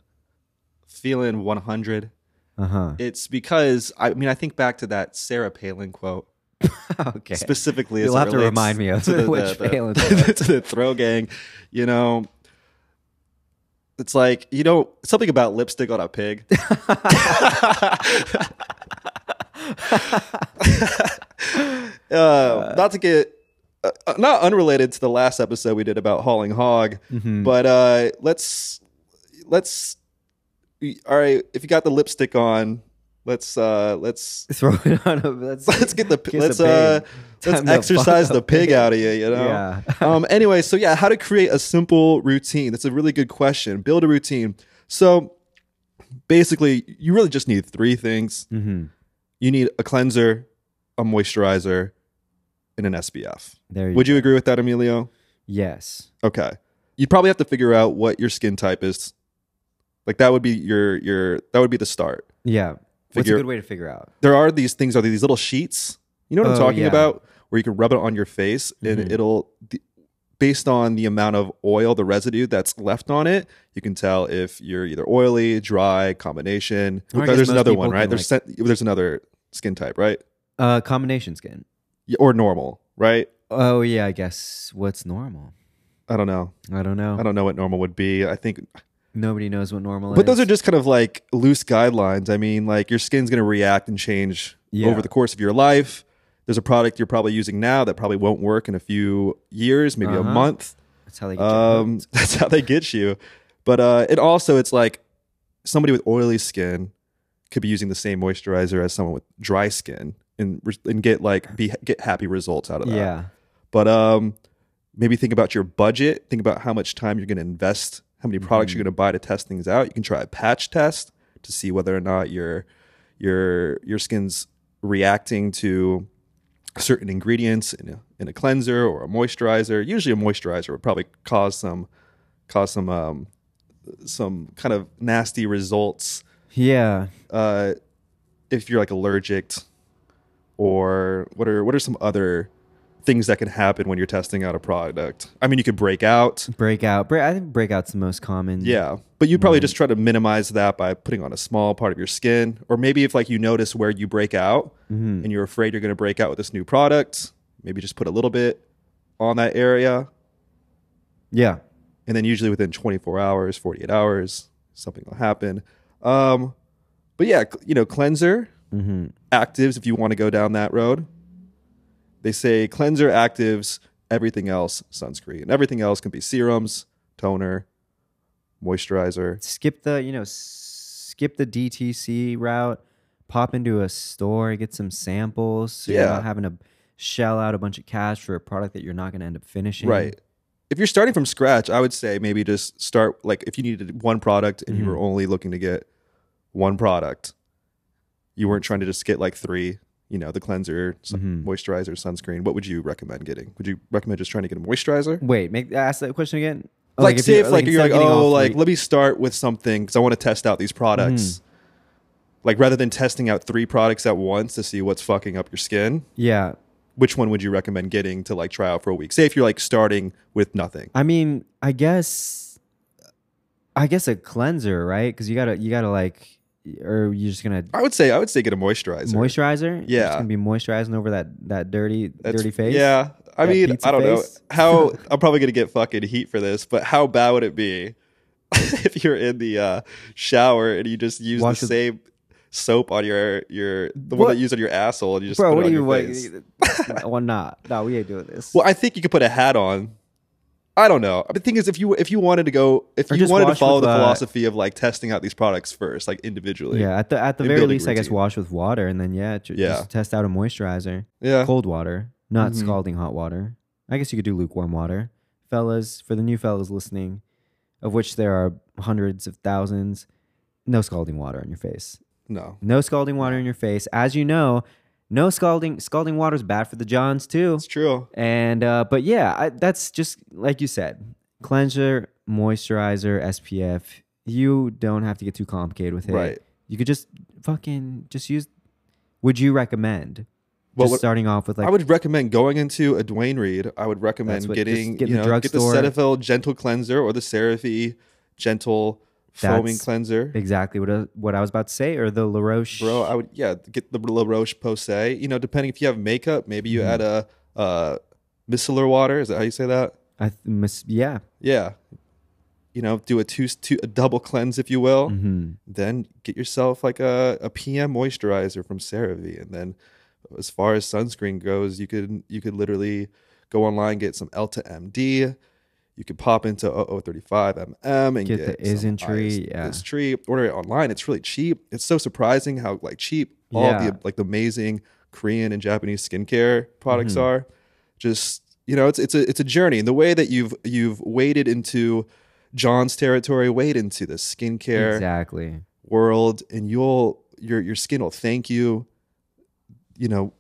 feeling 100, Uh-huh. it's because I mean, I think back to that Sarah Palin quote okay. specifically. You'll have to remind me of to the, which the, Palin the, to the throw gang. You know, it's like you know something about lipstick on a pig. uh, not to get uh, uh, not unrelated to the last episode we did about hauling hog, Mhm. but uh, let's let's all right. If you got the lipstick on, let's uh, let's Throw it on a let's let's get the let's uh let's exercise the pig out of you you know? Yeah. um anyway so yeah how to create a simple routine. That's a really good question. Build a routine. So basically you really just need three things. Mhm. you need a cleanser a moisturizer and an spf There you would you agree with that emilio? Yes. okay. You probably have to figure out what your skin type is. Like that would be your your that would be the start. Yeah. What's a good way to figure out? there are these things are these little sheets you know what i'm Oh, talking yeah. about where you can rub it on your face and Mhm. it'll based on the amount of oil, the residue that's left on it, you can tell if you're either oily, dry, combination. There's another one, right? There's sen- there's another skin type, right? Uh, combination skin. Y- Or normal, right? Oh yeah, I guess what's normal? I don't know. I don't know. I don't know what normal would be. I think Nobody knows what normal is. But those are just kind of like loose guidelines. I mean, like your skin's going to react and change Yeah. over the course of your life. There's a product you're probably using now that probably won't work in a few years, maybe a Uh-huh. month. That's how they get you Um, hooked. that's how they get you. But uh, it also it's like somebody with oily skin could be using the same moisturizer as someone with dry skin and and get like be get happy results out of that. Yeah. But um, maybe think about your budget. Think about how much time you're going to invest, how many products Mm-hmm. you're going to buy to test things out. You can try a patch test to see whether or not your your your skin's reacting to certain ingredients in a, in a cleanser or a moisturizer. Usually, a moisturizer would probably cause some cause some um, some kind of nasty results Yeah. uh, if you're like allergic or what are what are some other things that can happen when you're testing out a product i mean you could break out Breakout. Break, I think breakout's the most common. yeah but you'd probably just try to minimize that by putting on a small part of your skin or maybe if like you notice where you break out and you're afraid you're going to break out with this new product maybe just put a little bit on that area Yeah. and then usually within 24 hours 48 hours something will happen um, but yeah you know cleanser Mm-hmm. actives if you want to go down that road they say cleanser actives everything else sunscreen everything else can be serums toner moisturizer Skip the, you know, skip the DTC route. Pop into a store, get some samples. So you're Yeah. not having to shell out a bunch of cash for a product that you're not going to end up finishing. right if you're starting from scratch i would say maybe just start like if you needed one product and you Mm-hmm. were only looking to get one product you weren't trying to just get like three you know the cleanser Mm-hmm. moisturizer sunscreen what would you recommend getting would you recommend just trying to get a moisturizer Wait, make ask that question again. Oh, like, if say if like, you're like oh like let me start with something because i want to test out these products Mm-hmm. like rather than testing out three products at once to see what's fucking up your skin yeah. which one would you recommend getting to like try out for a week say if you're like starting with nothing I mean, I guess, I guess a cleanser, right? Because you gotta, you gotta like, or you're just gonna i would say i would say get a moisturizer moisturizer. You're Yeah. just gonna be moisturizing over that that dirty, That's- dirty face. yeah i That mean pizza i don't face? know how i'm probably gonna get fucking heat for this but how bad would it be if you're in the uh, shower and you just use Wash the with- same soap on your your the one What? that you use on your asshole and you just bro. put What it do on you? your What, face. well, not. No, we ain't doing this. Well, I think you could put a hat on. I don't know. The thing is, if you if you wanted to go, if Or you wanted to follow the uh, philosophy of like testing out these products first, like individually. yeah, at the at the very building least, I guess wash with water, and then yeah, ju- Yeah. just test out a moisturizer. yeah. Cold water, not Mhm. scalding hot water. I guess you could do lukewarm water, fellas. For the new fellas listening, of which there are hundreds of thousands, no scalding water on your face. No, No scalding water in your face. As you know, no scalding scalding water is bad for the johns too. it's true. And uh, but yeah, I, that's just like you said, cleanser, moisturizer, SPF. You don't have to get too complicated with it. Right. You could just fucking just use. Would you recommend? Well, what- starting off with like I would recommend going into a Duane Reade. I would recommend what- getting get in you the know get the. Cetaphil Gentle Cleanser or the CeraVe Gentle Foaming That's Cleanser. exactly what I, what I was about to say, or the La Roche. Bro, I would yeah get the La Roche Posay. You know, depending if you have makeup, maybe you add a uh, micellar water. Is that how you say that? I th- mis- yeah. Yeah. You know, do a two, two a double cleanse if you will. hmm Then get yourself like a, a PM moisturizer from CeraVe, and then as far as sunscreen goes, you could you could literally go online get some Elta MD. You could pop into 0035 MM and Get get, the Isntree, Ice- yeah. Istree. Order it online. It's really cheap. It's so surprising how like cheap all Yeah. the like the amazing Korean and Japanese skincare products Mm-hmm. are. Just you know, it's it's a it's a journey. And the way that you've you've waded into John's territory, wade into the skincare Exactly. world, and you'll your your skin will thank you. You know,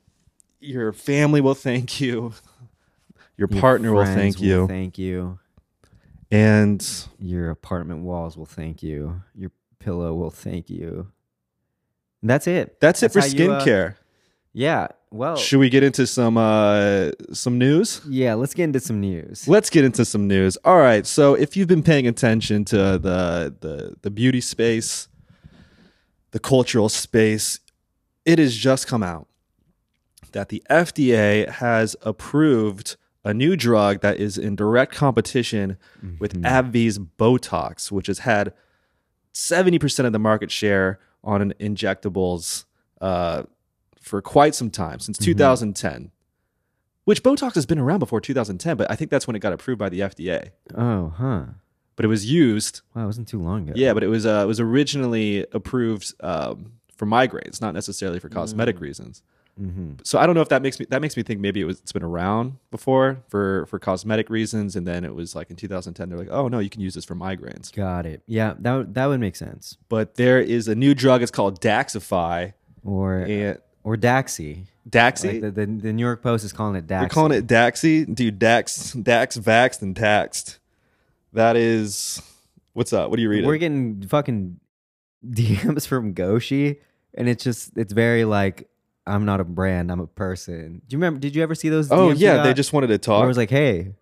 your family will thank you. Your Your partner will thank you, Thank you. And Your apartment walls will thank you. Your pillow will thank you. And that's it. that's it for uh, skincare. Yeah. Well. Should we get into some uh some news? yeah. Let's get into some news. Let's get into some news. All right. So if you've been paying attention to the the the beauty space, the cultural space, it has just come out that the FDA has approved a new drug that is in direct competition with AbbVie's Botox, which has had 70% of the market share on an injectables uh, for quite some time, since 2010. Which Botox has been around before 2010, but I think that's when it got approved by the FDA. Oh, huh. But it was used, Wow, it wasn't too long ago. yeah. But it was uh, it was originally approved um, for migraines, not necessarily for cosmetic reasons. Mm-hmm. So I don't know if that makes me that makes me think maybe it was it's been around before for for cosmetic reasons, and then it was like in 2010 they're like, oh no, you can use this for migraines. Got it. Yeah, that would- that would make sense. But there is a new drug. It's called Daxxify Or and or Daxi. Daxi. Like the, the the New York Post is calling it Daxi. We're calling it Daxi, dude. Dax, Dax, vaxed and taxed. That is what's up. What are you reading? We're getting fucking DMs from Goshi, and it's just it's very like I'm not a brand, I'm a person. Do you remember? Did you ever see those? oh DMs yeah, they just wanted to talk. I was like, hey,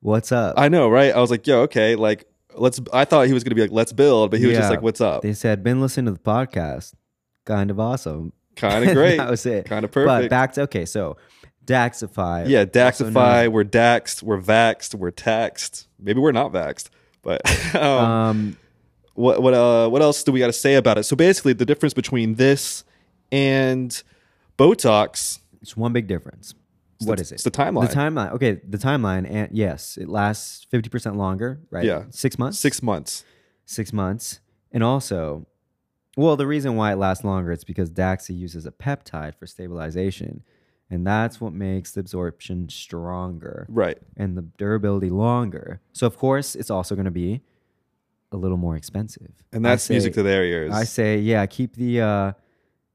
what's up? I know, right? I was like, yo, okay, like let's. I thought he was gonna be like, let's build, but he was just like, what's up? They said, been listening to the podcast, kind of awesome. Kind of great. that was it. Kind of perfect. But perfect. back to okay, so Daxxify. yeah, also known- Daxxify. We're Daxed. We're vaxed. We're taxed. Maybe we're not vaxed, but um, Um, what what uh what else do we got to say about it? So basically, the difference between this and Botox. it's one big difference. What the- is it? it's the timeline. The timeline. Okay, the timeline. And yes, it lasts fifty percent longer. Right. Yeah. Six months. Six months. Six months. And also, well, the reason why it lasts longer is because Daxi uses a peptide for stabilization, and that's what makes the absorption stronger Right. and the durability longer. So of course, it's also going to be a little more expensive. And that's say- music to their ears. I say, yeah, keep the uh,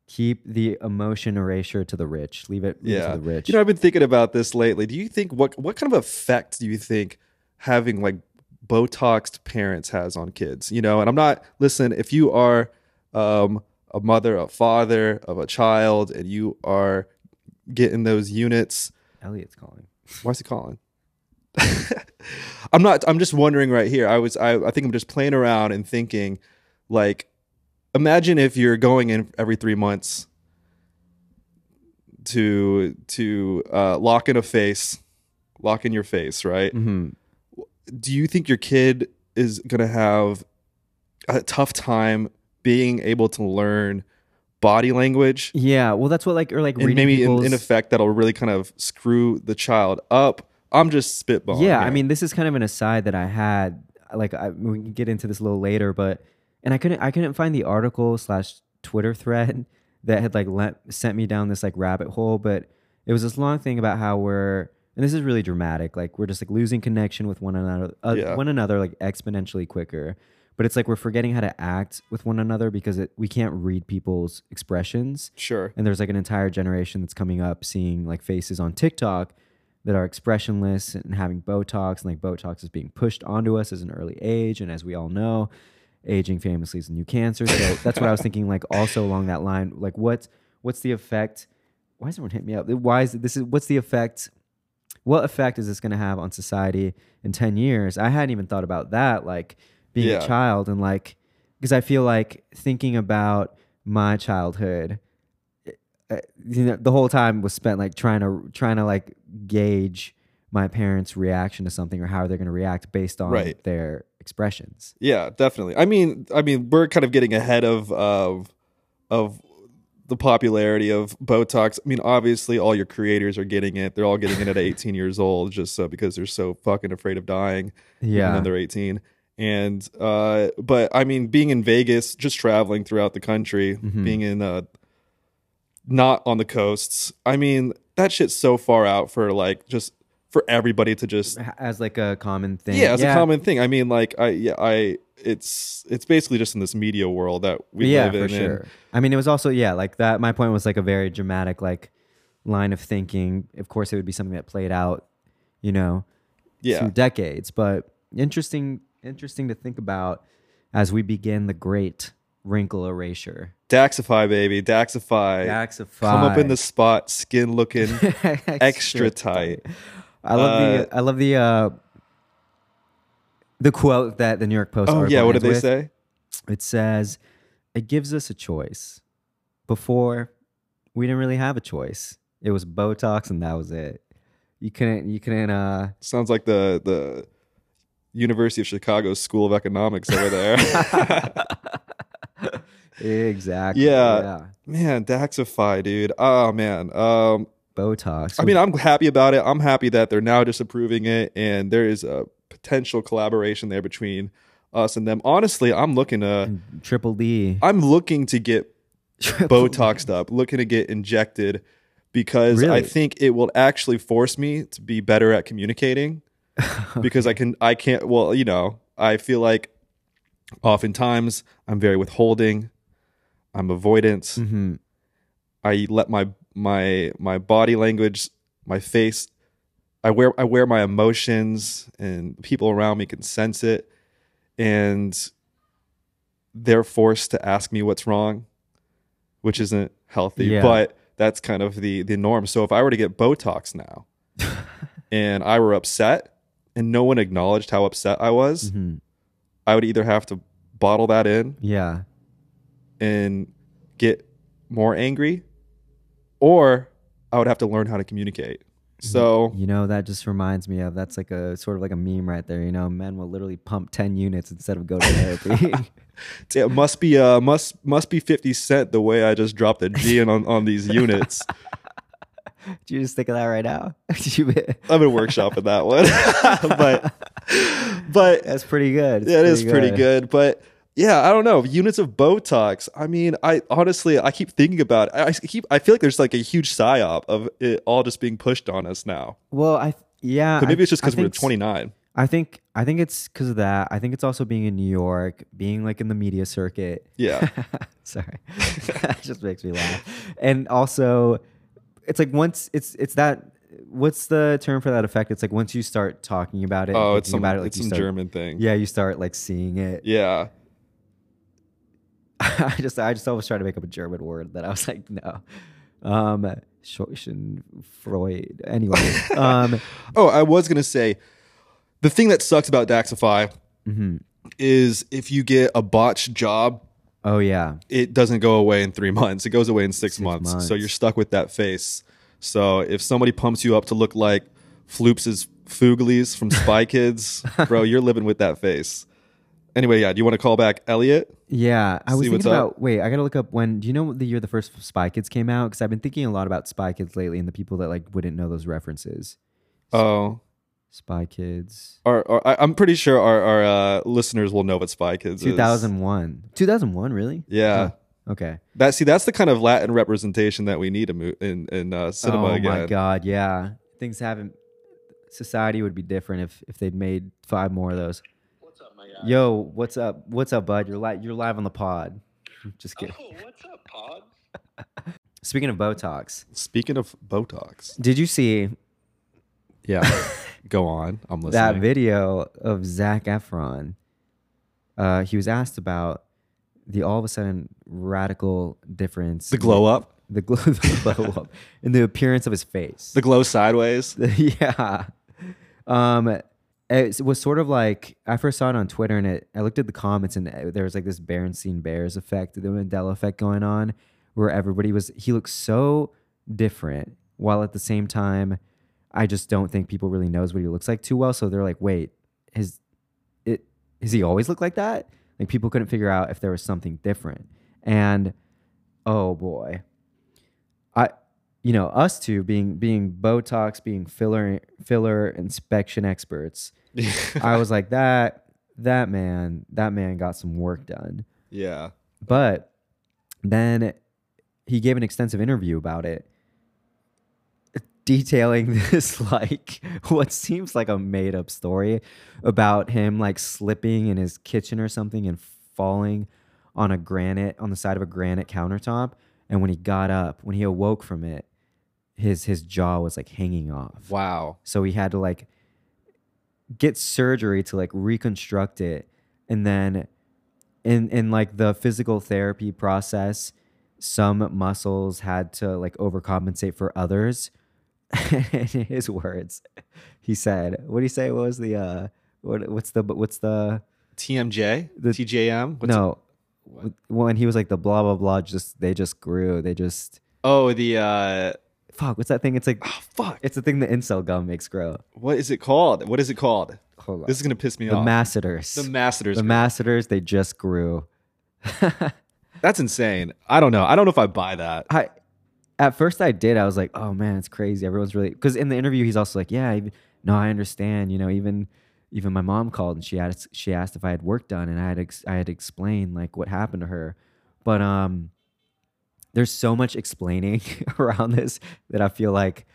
keep the emotion erasure to the rich. Leave it, leave it yeah. to the rich. You know, I've been thinking about this lately. Do you think what what kind of effect do you think having like Botoxed parents has on kids? You know, and I'm not listen, if you are um a mother, a father of a child, and you are getting those units, Elliot's calling. why is he calling? I'm not I'm just wondering right here. I was I, I think I'm just playing around and thinking like imagine if you're going in every 3 months to to uh, lock in a face, lock in your face, right? hmm Do you think your kid is going to have a tough time being able to learn body language? Yeah, well, that's what like or like maybe in, in effect that'll really kind of screw the child up. I'm just spitballing. Yeah, I mean, this is kind of an aside that I had. Like, I, we can get into this a little later, but and I couldn't, I couldn't find the article slash Twitter thread that had like let, sent me down this like rabbit hole. But it was this long thing about how we're, and this is really dramatic. Like, we're just like losing connection with one another, uh, Yeah. one another like exponentially quicker. But it's like we're forgetting how to act with one another because it, we can't read people's expressions. sure. And there's like an entire generation that's coming up seeing like faces on TikTok that are expressionless and having Botox. And like Botox is being pushed onto us as an early age. And as we all know, aging famously is the new cancer. So that's what I was thinking, like also along that line, like what's what's the effect? Why is everyone hitting me up? Why is this is what's the effect? What effect is this gonna have on society in 10 years? I hadn't even thought about that, like being Yeah. a child and like because I feel like thinking about my childhood uh, you know the whole time was spent like trying to trying to like gauge my parents reaction to something or how they're going to react based on Right. their expressions Yeah, definitely. I mean, I mean, we're kind of getting ahead of of of the popularity of Botox. I mean, obviously, all your creators are getting it. They're all getting it at 18 years old, just so because they're so fucking afraid of dying. yeah though they're 18. And uh, but I mean, being in Vegas, just traveling throughout the country, Mhm. being in uh, not on the coasts. I mean, that shit's so far out for like just for everybody to just as like a common thing yeah, as a common thing. I mean, like I yeah I it's it's basically just in this media world that we yeah live for in. and- sure i mean it was also yeah like that my point was like a very dramatic like line of thinking of course it would be something that played out you know yeah, through decades but interesting interesting to think about as we begin the great wrinkle erasure. Daxxify, baby. Daxxify. Daxxify. Come up in the spot, skin looking extra tight. I love Uh, the I love the uh the quote that the New York Post. Oh, yeah. What did they with. say? It says it gives us a choice. Before we didn't really have a choice. It was Botox and that was it. You couldn't you couldn't uh Sounds like the, the University of Chicago School of Economics over there. exactly. Yeah. Yeah. man, Daxxify, dude. Oh, man. Um, Botox. I mean, I'm happy about it. I'm happy that they're now disapproving it, and there is a potential collaboration there between us and them. Honestly, I'm looking to, Triple D. I'm looking to get Triple D. Botoxed up, looking to get injected because I think it will actually force me to be better at communicating because I can, I can't, well, you know, I feel like oftentimes I'm very withholding, I'm avoidant. Mhm. I let my my my body language, my face, I wear I wear my emotions, and people around me can sense it, and they're forced to ask me what's wrong, which isn't healthy. Yeah. But that's kind of the the norm. So if I were to get Botox now, and I were upset, and no one acknowledged how upset I was, Mhm. I would either have to bottle that in Yeah. and get more angry, or I would have to learn how to communicate. So You know, that just reminds me of that's like a sort of like a meme right there. You know, men will literally pump 10 units instead of go to therapy. it must be uh must must be fifty cent the way I just dropped a G in on, on these units. Do you just think of that right now? I've been workshopping that one, but but that's pretty good. It's yeah, it is pretty good. But yeah, I don't know units of Botox. I mean, I honestly I keep thinking about. It. I I keep I feel like there's like a huge psyop of it all just being pushed on us now. Well, I yeah. But maybe I- it's just because we're 29. I think I think it's because of that. I think it's also being in New York, being like in the media circuit. Yeah. Sorry, that just makes me laugh. And also, it's like once it's it's that. What's the term for that effect? It's like once you start talking about it, Oh, it's some about it, like it's some start, German thing. Yeah, you start like seeing it. Yeah. I just I just always try to make up a German word that I was like no. Um Freud. Anyway. Um Oh, I was gonna say, the thing that sucks about Daxxify mhm. is if you get a botched job, Oh yeah. it doesn't go away in three months. It goes away in six, Six months. months. So you're stuck with that face. So if somebody pumps you up to look like Floops' Fooglies from Spy Kids, bro, you're living with that face. Anyway, yeah. Do you want to call back Elliot? Yeah, I was See what's thinking up? about. Wait, I gotta look up when. Do you know the year the first Spy Kids came out? Because I've been thinking a lot about Spy Kids lately, and the people that like wouldn't know those references. Oh, Spy Kids, our, our, I- I'm pretty sure our, our uh, listeners will know what Spy Kids is. two thousand one. Two thousand one, really? Yeah. Okay. That see, that's the kind of Latin representation that we need in mo- in, in uh, cinema again. oh again. my god, yeah. Things haven't. Society would be different if if they'd made five more of those. What's up, my guy? Yo, what's up? What's up, bud? You're live. You're live on the pod. Just kidding. Oh, what's up, Pod? Speaking of Botox, Speaking of Botox, did you see yeah, go on. I'm listening. that video of Zac Efron? Uh, he was asked about the all of a sudden radical difference, the glow up, the glow, the glow up, in the appearance of his face. the glow sideways. yeah. Um, it was sort of like I first saw it on Twitter, and it I looked at the comments, and uh, there was like this Berenstein Bears effect, the Mandela effect going on, where everybody was he looks so different, while at the same time, I just don't think people really knows what he looks like too well. So they're like, wait, his it has he always looked like that? Like people couldn't figure out if there was something different, and oh boy, you know us two being being Botox, being filler filler inspection experts. I was like that that man that man got some work done. yeah, But then he gave an extensive interview about it, detailing this like what seems like a made up story about him like slipping in his kitchen or something and falling on a granite on the side of a granite countertop. And when he got up, when he awoke from it, his his jaw was like hanging off. wow. So he had to like get surgery to like reconstruct it. And then in in like the physical therapy process, some muscles had to like overcompensate for others. in his words, he said, "What do you say? What was the uh, what what's the what's the TMJ, The- TJM. What's no?" When he was like the blah blah blah, just they just grew. They just Oh, the uh, fuck. What's that thing? It's like oh, fuck. it's the thing the incel gum makes grow. What is it called? What is it called? Hold on. This is gonna piss me off. the off. masseters. the masseters. the masseters. They just grew. That's insane. I don't know. I don't know if I buy that. I at first I did. I was like, oh man, it's crazy. Everyone's really because in the interview he's also like, yeah, even, no, I understand. You know, even even my mom called and she asked she asked if I had work done, and I had ex- I had explained like what happened to her, but um, there's so much explaining around this that I feel like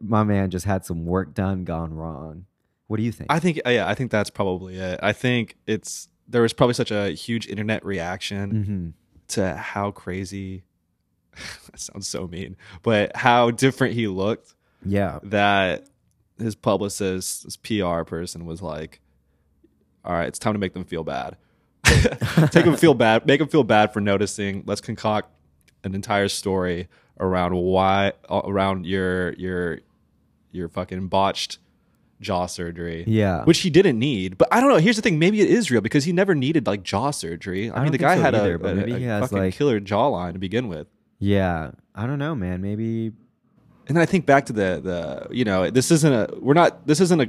my man just had some work done gone wrong. What do you think? I think yeah, I think that's probably it. I think it's there was probably such a huge internet reaction mm-hmm. to how crazy that sounds so mean, but how different he looked Yeah, that his publicist, his PR person was like, "All right, it's time to make them feel bad. Take them feel bad, make them feel bad for noticing. Let's concoct an entire story around why around your your your fucking botched jaw surgery." yeah. Which he didn't need, but I don't know. Here's the thing: maybe it is real because he never needed like jaw surgery. I, I mean, the guy so had either, a, but a- maybe a he has, fucking like- killer jawline to begin with. yeah, I don't know, man. Maybe And then I think back to the the you know this isn't a we're not this isn't a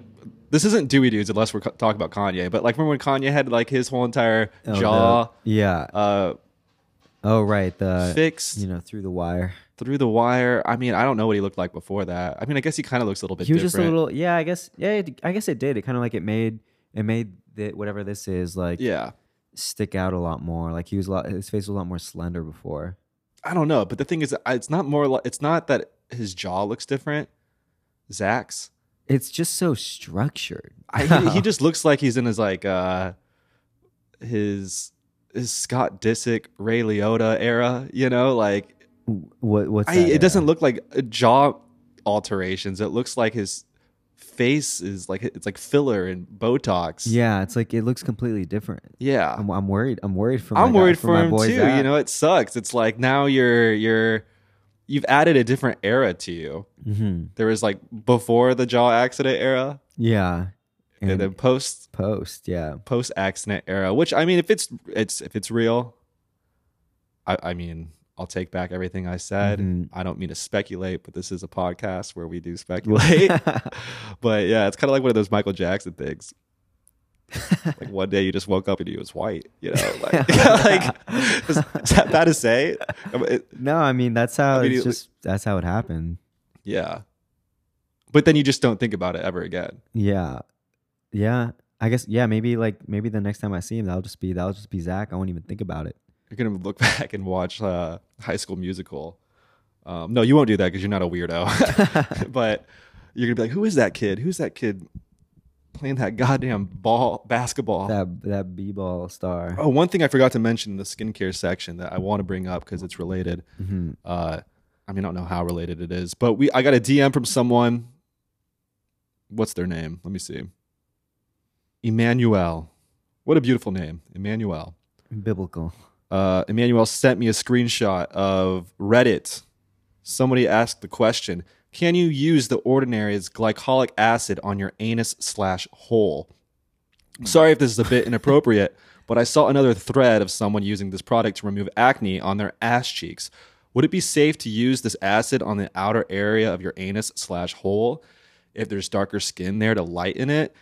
this isn't Dewey dudes unless we're talking about Kanye. But like remember when Kanye had like his whole entire oh, jaw yeah. uh Oh right, the fixed you know through the wire. through the wire? I mean, I don't know what he looked like before that. I mean, I guess he kind of looks a little bit he was different. just a little yeah i guess yeah it, i guess it did it kind of like it made it made that whatever this is like yeah. stick out a lot more like he was a lot his face was a lot more slender before I don't know, but the thing is, it's not more. Like, it's not that his jaw looks different. Zac's. it's just so structured I, he, he just looks like he's in his like uh his Scott Disick, Ray Liotta era. You know, like what what's I, it doesn't look like uh, jaw alterations. It looks like his face is like it's like filler and Botox. yeah it's like it looks completely different yeah. i'm, I'm worried i'm worried for I'm guy- worried for my him too. You know, it sucks. It's like now you're you're you've added a different era to you. Mhm. There was like before the jaw accident era, yeah and, and then post post yeah post accident era. Which I mean, if it's it's if it's real, I I mean, I'll take back everything I said. Mhm. I don't mean to speculate, but this is a podcast where we do speculate. but yeah, it's kind of like one of those Michael Jackson things. like one day you just woke up and he was white, you know, like, like is, is that bad to say? I mean, it- no i mean that's how Immediately- it's just that's how it happened yeah, but then you just don't think about it ever again. Yeah. Yeah. I guess yeah, maybe like maybe the next time I see him that'll just be that'll just be Zac. I won't even think about it. You're gonna look back and watch uh, High School Musical. Um, no, you won't do that because you're not a weirdo. but you're gonna be like, "Who is that kid? Who's that kid playing that goddamn ball basketball?" That that B ball star. Oh, one thing I forgot to mention in the skincare section that I want to bring up because it's related. hmm Uh, I mean, I don't know how related it is, but we I got a DM from someone. What's their name? Let me see. Emmanuel. What a beautiful name, Emmanuel. Biblical. Uh, Emmanuel sent me a screenshot of Reddit. Somebody asked the question: Can you use the ordinary's glycolic acid on your anus slash hole? Sorry if this is a bit inappropriate, but I saw another thread of someone using this product to remove acne on their ass cheeks. Would it be safe to use this acid on the outer area of your anus slash hole if there's darker skin there to lighten it?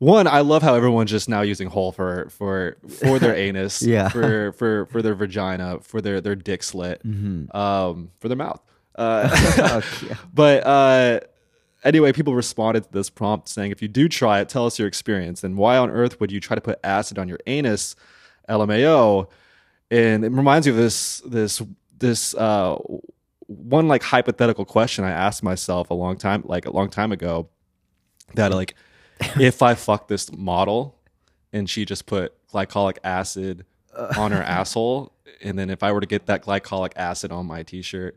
One, I love how everyone's just now using hole for for for their anus, Yeah. for for for their vagina, for their their dick slit, Mm-hmm. um, for their mouth. Uh, Okay. but uh, anyway, people responded to this prompt saying, if you do try it, tell us your experience. And why on earth would you try to put acid on your anus? LMAO. And it reminds me of this this this uh, one like hypothetical question I asked myself a long time like a long time ago that like if I fuck this model and she just put glycolic acid on her asshole and then if I were to get that glycolic acid on my t-shirt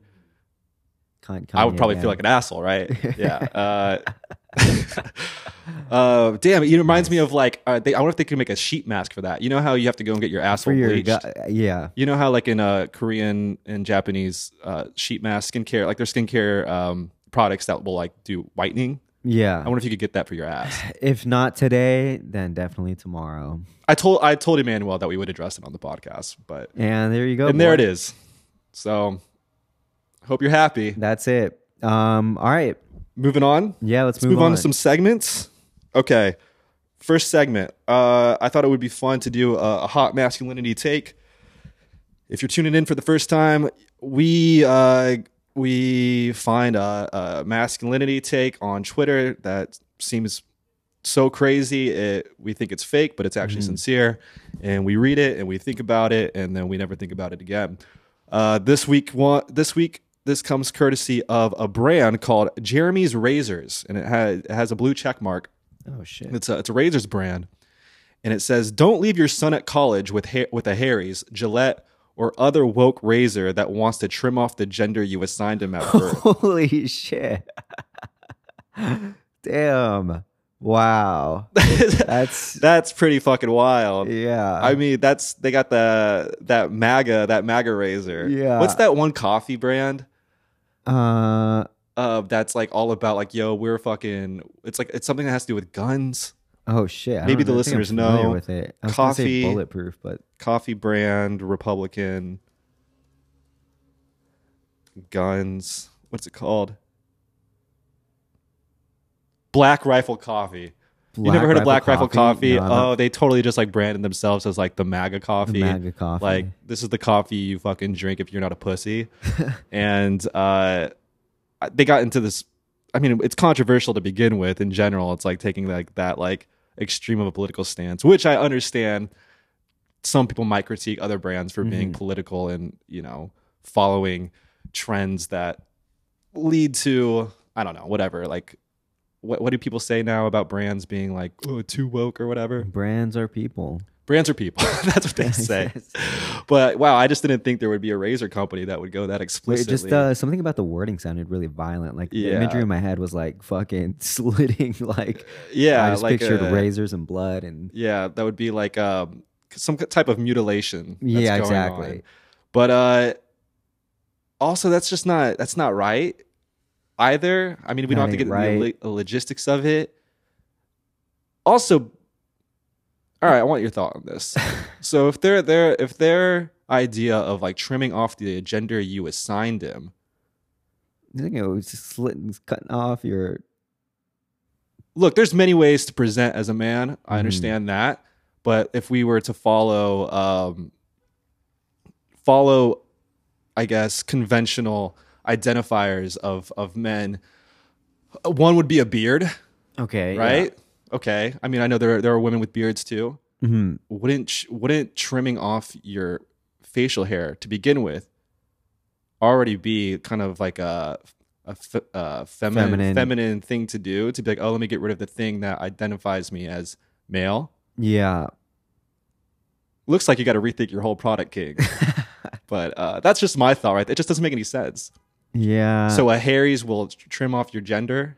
Con- I would probably yeah. feel like an asshole, right? yeah. Uh, uh, damn, it reminds me of like uh, they, I wonder if they can make a sheet mask for that. You know how you have to go and get your asshole your bleached. gu- yeah. You know how like in uh, Korean and Japanese uh, sheet mask skincare, like their skincare um, products that will like do whitening. Yeah. I wonder if you could get that for your ass. if not today, then definitely tomorrow. I told I told Emmanuel that we would address it on the podcast, but And there you go. and there it is. So hope you're happy. That's it. Um. All right. Moving on. Yeah. Let's, Let's move, on. to some segments. Okay. First segment. Uh, I thought it would be fun to do a, a hot masculinity take. If you're tuning in for the first time, we uh, we find a, a masculinity take on Twitter that seems so crazy. It, we think it's fake, but it's actually sincere. And we read it and we think about it, and then we never think about it again. Uh, this week, one, this week, this comes courtesy of a brand called Jeremy's Razors, and it has it has a blue check mark. Oh shit. It's a it's a razors brand, and it says, "Don't leave your son at college with ha- with a Harry's, Gillette, or other woke razor that wants to trim off the gender you assigned him at birth." Holy shit. Damn. Wow. That's That's pretty fucking wild. yeah. I mean, that's they got the that MAGA that MAGA razor. Yeah. What's that one coffee brand? uh Uh, that's like all about like, yo, we're fucking. It's like it's something that has to do with guns. Oh shit. Maybe the I think I'm listeners know. with it. I was gonna say Coffee- bulletproof, but Coffee brand, Republican, guns. What's it called? Black Rifle Coffee. you never heard of Black Rifle Coffee? No, oh, they totally just like branded themselves as like the MAGA coffee. the MAGA coffee. Like this is the coffee you fucking drink if you're not a pussy. and uh, they got into this. I mean, it's controversial to begin with. In general, it's like taking like that like extreme of a political stance, which I understand. Some people might critique other brands for being Mhm. political and you know following trends that lead to I don't know whatever like. What, what do people say now about brands being like oh, too woke or whatever? brands are people. Brands are people. That's what they say. But wow, I just didn't think there would be a razor company that would go that explicitly. just uh, something about the wording sounded really violent. Like the imagery in my head was like fucking slitting. Like yeah, I just like pictured a- razors and blood and Yeah, that would be like um, some type of mutilation. that's Yeah, exactly. on. But uh, also, that's just not that's not right either. I mean, we don't have to get into the lo- logistics of it. Also, all right, I want your thought on this. so if they're their if their idea of like trimming off the gender you assigned him I think it was just slitting, cutting off your. look, there's many ways to present as a man. I Mhm. understand that, but if we were to follow, um, follow, I guess, conventional identifiers of of men, one would be a beard, Okay. right? Okay. I mean, I know there there are women with beards too. hmm Wouldn't wouldn't trimming off your facial hair to begin with already be kind of like a a fe- uh, feminine, Feminine. feminine thing to do to be like, oh, let me get rid of the thing that identifies me as male. Yeah. Looks like you got to rethink your whole product, King. but uh, that's just my thought, right? It just doesn't make any sense. Yeah. so a Harry's will trim off your gender.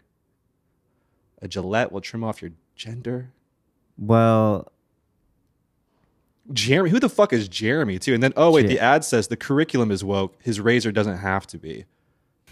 A Gillette will trim off your gender. well, Jeremy, who the fuck is Jeremy too? And then oh wait, the ad says the curriculum is woke. His razor doesn't have to be.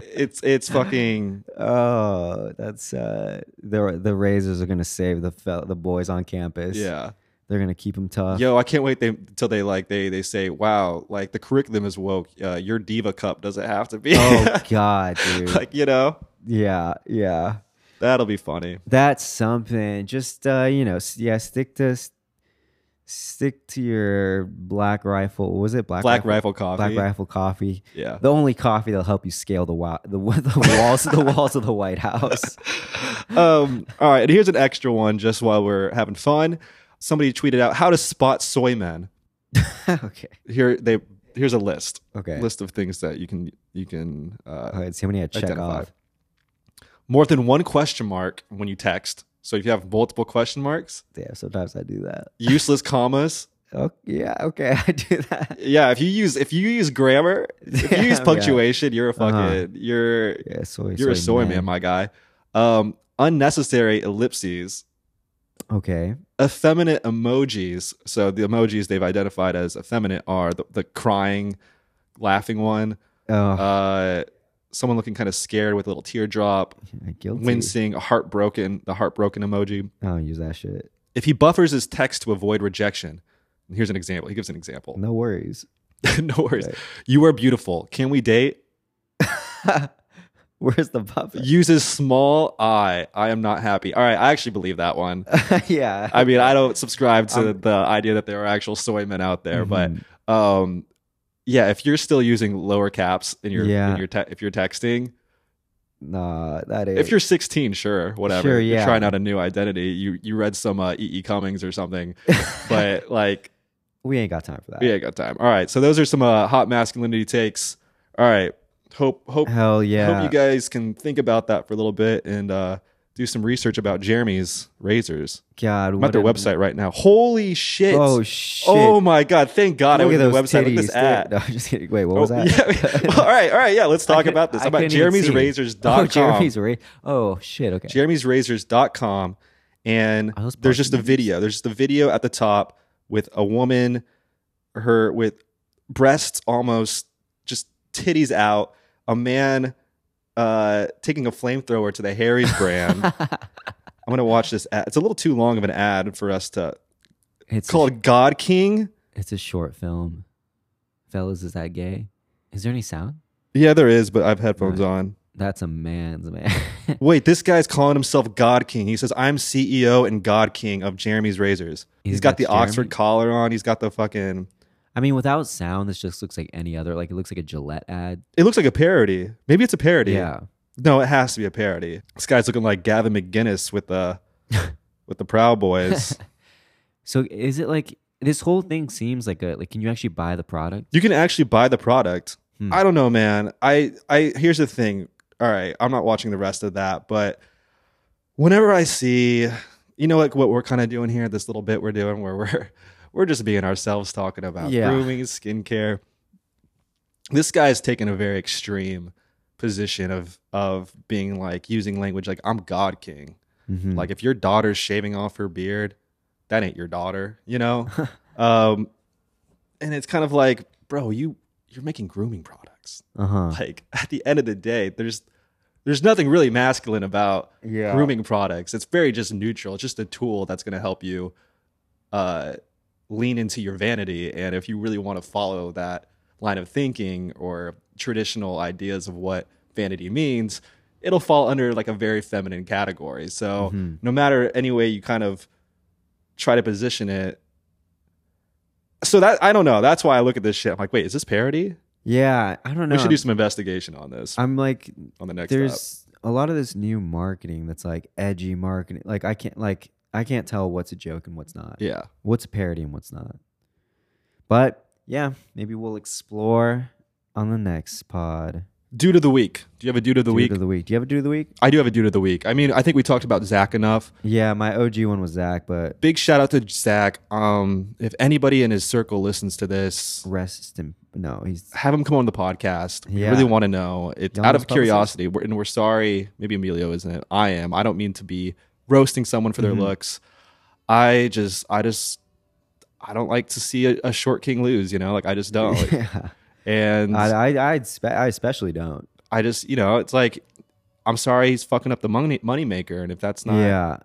it's it's fucking oh, that's uh, the the razors are gonna save the fel- the boys on campus. yeah. They're gonna keep them tough. Yo, I can't wait they, until they like they they say, wow, like the curriculum is woke. Uh, your diva cup doesn't have to be. Oh God, dude. like you know, yeah, yeah. that'll be funny. That's something. Just uh, you know, yeah. Stick to stick to your black rifle. Was it black Black rifle coffee. Black rifle coffee. Yeah. The only coffee that'll help you scale the wa- the, the walls the walls of the White House. um, all right, and here's an extra one just while we're having fun. Somebody tweeted out how to spot soy men. okay. Here they here's a list. Okay. List of things that you can you can uh, right. See how many I check identify. off. More than one question mark when you text. So if you have multiple question marks, Yeah. Sometimes I do that. useless commas, Oh, yeah, okay, I do that. Yeah, if you use if you use grammar, if you use Yeah, punctuation, you're a fucking Uh-huh. you're Yeah, soy. you're a soy man. man. my guy. Um, unnecessary ellipses, Okay. effeminate emojis. So the emojis they've identified as effeminate are the, the crying, laughing one, Oh, uh, someone looking kind of scared with a little teardrop, guilty. wincing, a heartbroken, the heartbroken emoji. I don't use that shit. If he buffers his text to avoid rejection, here's an example. He gives an example. No worries. no worries. Okay. You are beautiful. Can we date? Where's the buffer? Uses small I. I am not happy. All right, I actually believe that one. yeah. I mean, I don't subscribe to I'm- the idea that there are actual soy men out there, Mhm. but um, yeah, if you're still using lower caps in your Yeah. in your te- if you're texting, nah, that is. if you're 16, sure, whatever. Sure, You're yeah. trying out a new identity. You you read some uh, E. E. Cummings or something, but like we ain't got time for that. we ain't got time. All right, so those are some uh, hot masculinity takes. All right, hope hope Hell yeah. hope you guys can think about that for a little bit and uh, do some research about Jeremy's razors. God, I'm at their a- website right now. Holy shit! Oh shit. Oh my god! Thank God I went to the website. Look titties. this ad. No, I'm just kidding. Wait, what was Oh, that? yeah. all right, all right, yeah. Let's talk could- about this. I about see. jeremy'srazors.com. Oh, Jeremy's Ra- Oh shit. Okay. jeremy'srazors.com and there's just a video there's just a video at the top with a woman her with breasts almost just titties out a man uh taking a flamethrower to the harry's brand i'm gonna watch this ad it's a little too long of an ad for us to it's called a, god king it's a short film. Fellas, is that gay? Is there any sound? yeah there is but i have headphones Right. on That's a man's man. wait this guy's calling himself god king he says i'm ceo and god king of jeremy's razors He's he's got got the Jeremy- oxford collar on he's got the fucking I mean, without sound, this just looks like any other. Like it looks like a Gillette ad. It looks like a parody. Maybe it's a parody. Yeah. No, it has to be a parody. This guy's looking like Gavin McInnes with the with the Proud Boys. So is it like this whole thing seems like a like? Can you actually buy the product? you can actually buy the product. Hmm. I don't know, man. I I here's the thing. All right, I'm not watching the rest of that, but whenever I see, you know, like what we're kind of doing here, this little bit we're doing where we're we're just being ourselves talking about Yeah. grooming, skincare. This guy guy's taken a very extreme position of of being like using language like I'm God King. Mhm. Like if your daughter's shaving off her beard, that ain't your daughter, you know? um and it's kind of like, bro, you you're making grooming products. uh huh. Like at the end of the day, there's there's nothing really masculine about Yeah. grooming products. It's very just neutral. It's just a tool that's going to help you uh lean into your vanity and if you really want to follow that line of thinking or traditional ideas of what vanity means, it'll fall under like a very feminine category. So Mhm. no matter any way you kind of try to position it. So that I don't know. That's why I look at this shit. I'm like, wait, is this parody? Yeah, I don't know. we should do some investigation on this I'm like, on the next there's a lot of this new marketing that's like edgy marketing. Like I can't like I can't tell what's a joke and what's not. Yeah. What's a parody and what's not. But yeah, maybe we'll explore on the next pod. Dude of the week. Do you have a dude of the Dude week? of the week. Do you have a dude of the week? I do have a dude of the week. I mean, I think we talked about Zach enough. Yeah, my OG one was Zach, but Big shout out to Zach. Um, if anybody in his circle listens to this, rest in no, he's have him come on the podcast. We Yeah. really want to know. It's out of curiosity, we're, and we're sorry. Maybe Emilio isn't. I am. I don't mean to be roasting someone for their Mhm. looks. I just, I just, I don't like to see a, a short king lose. You know, like I just don't. yeah. and I I I'd spe- I especially don't. I just, you know, it's like, I'm sorry he's fucking up the money money maker, and if that's not, yeah.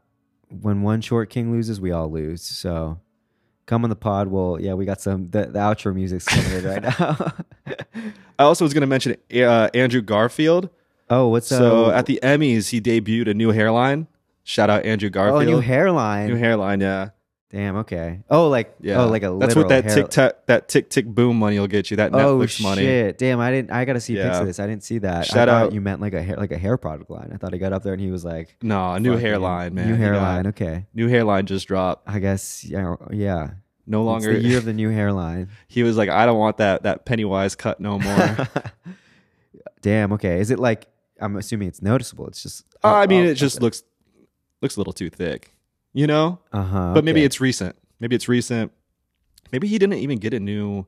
When one short king loses, we all lose. So come on the pod. Well, yeah, we got some the, the outro music's coming in right now. I also was going to mention uh, Andrew Garfield. oh, what's So uh, at the Emmys, he debuted a new hairline. Shout out Andrew Garfield. oh new hairline? New hairline, yeah, Damn. Okay. Oh, like yeah. oh, like a that's what that hair- tick tack, that tick tick boom money will get you. That Oh Netflix money. shit! Damn, I didn't. I gotta see pics of this. I didn't see that. I Shout thought out- You meant like a hair, like a hair product line. I thought he got up there and he was like, No, a new hairline, man. New hairline. Okay. New hairline just dropped. I guess. Yeah. Yeah. No It's longer. the year of the new hairline. he was like, I don't want that that Pennywise cut no more. Damn. Okay. Is it like? I'm assuming it's noticeable. It's just. Uh, I mean, it just looks looks a little too thick, you know. Uh huh. But maybe it's recent. Maybe it's recent. Maybe he didn't even get a new.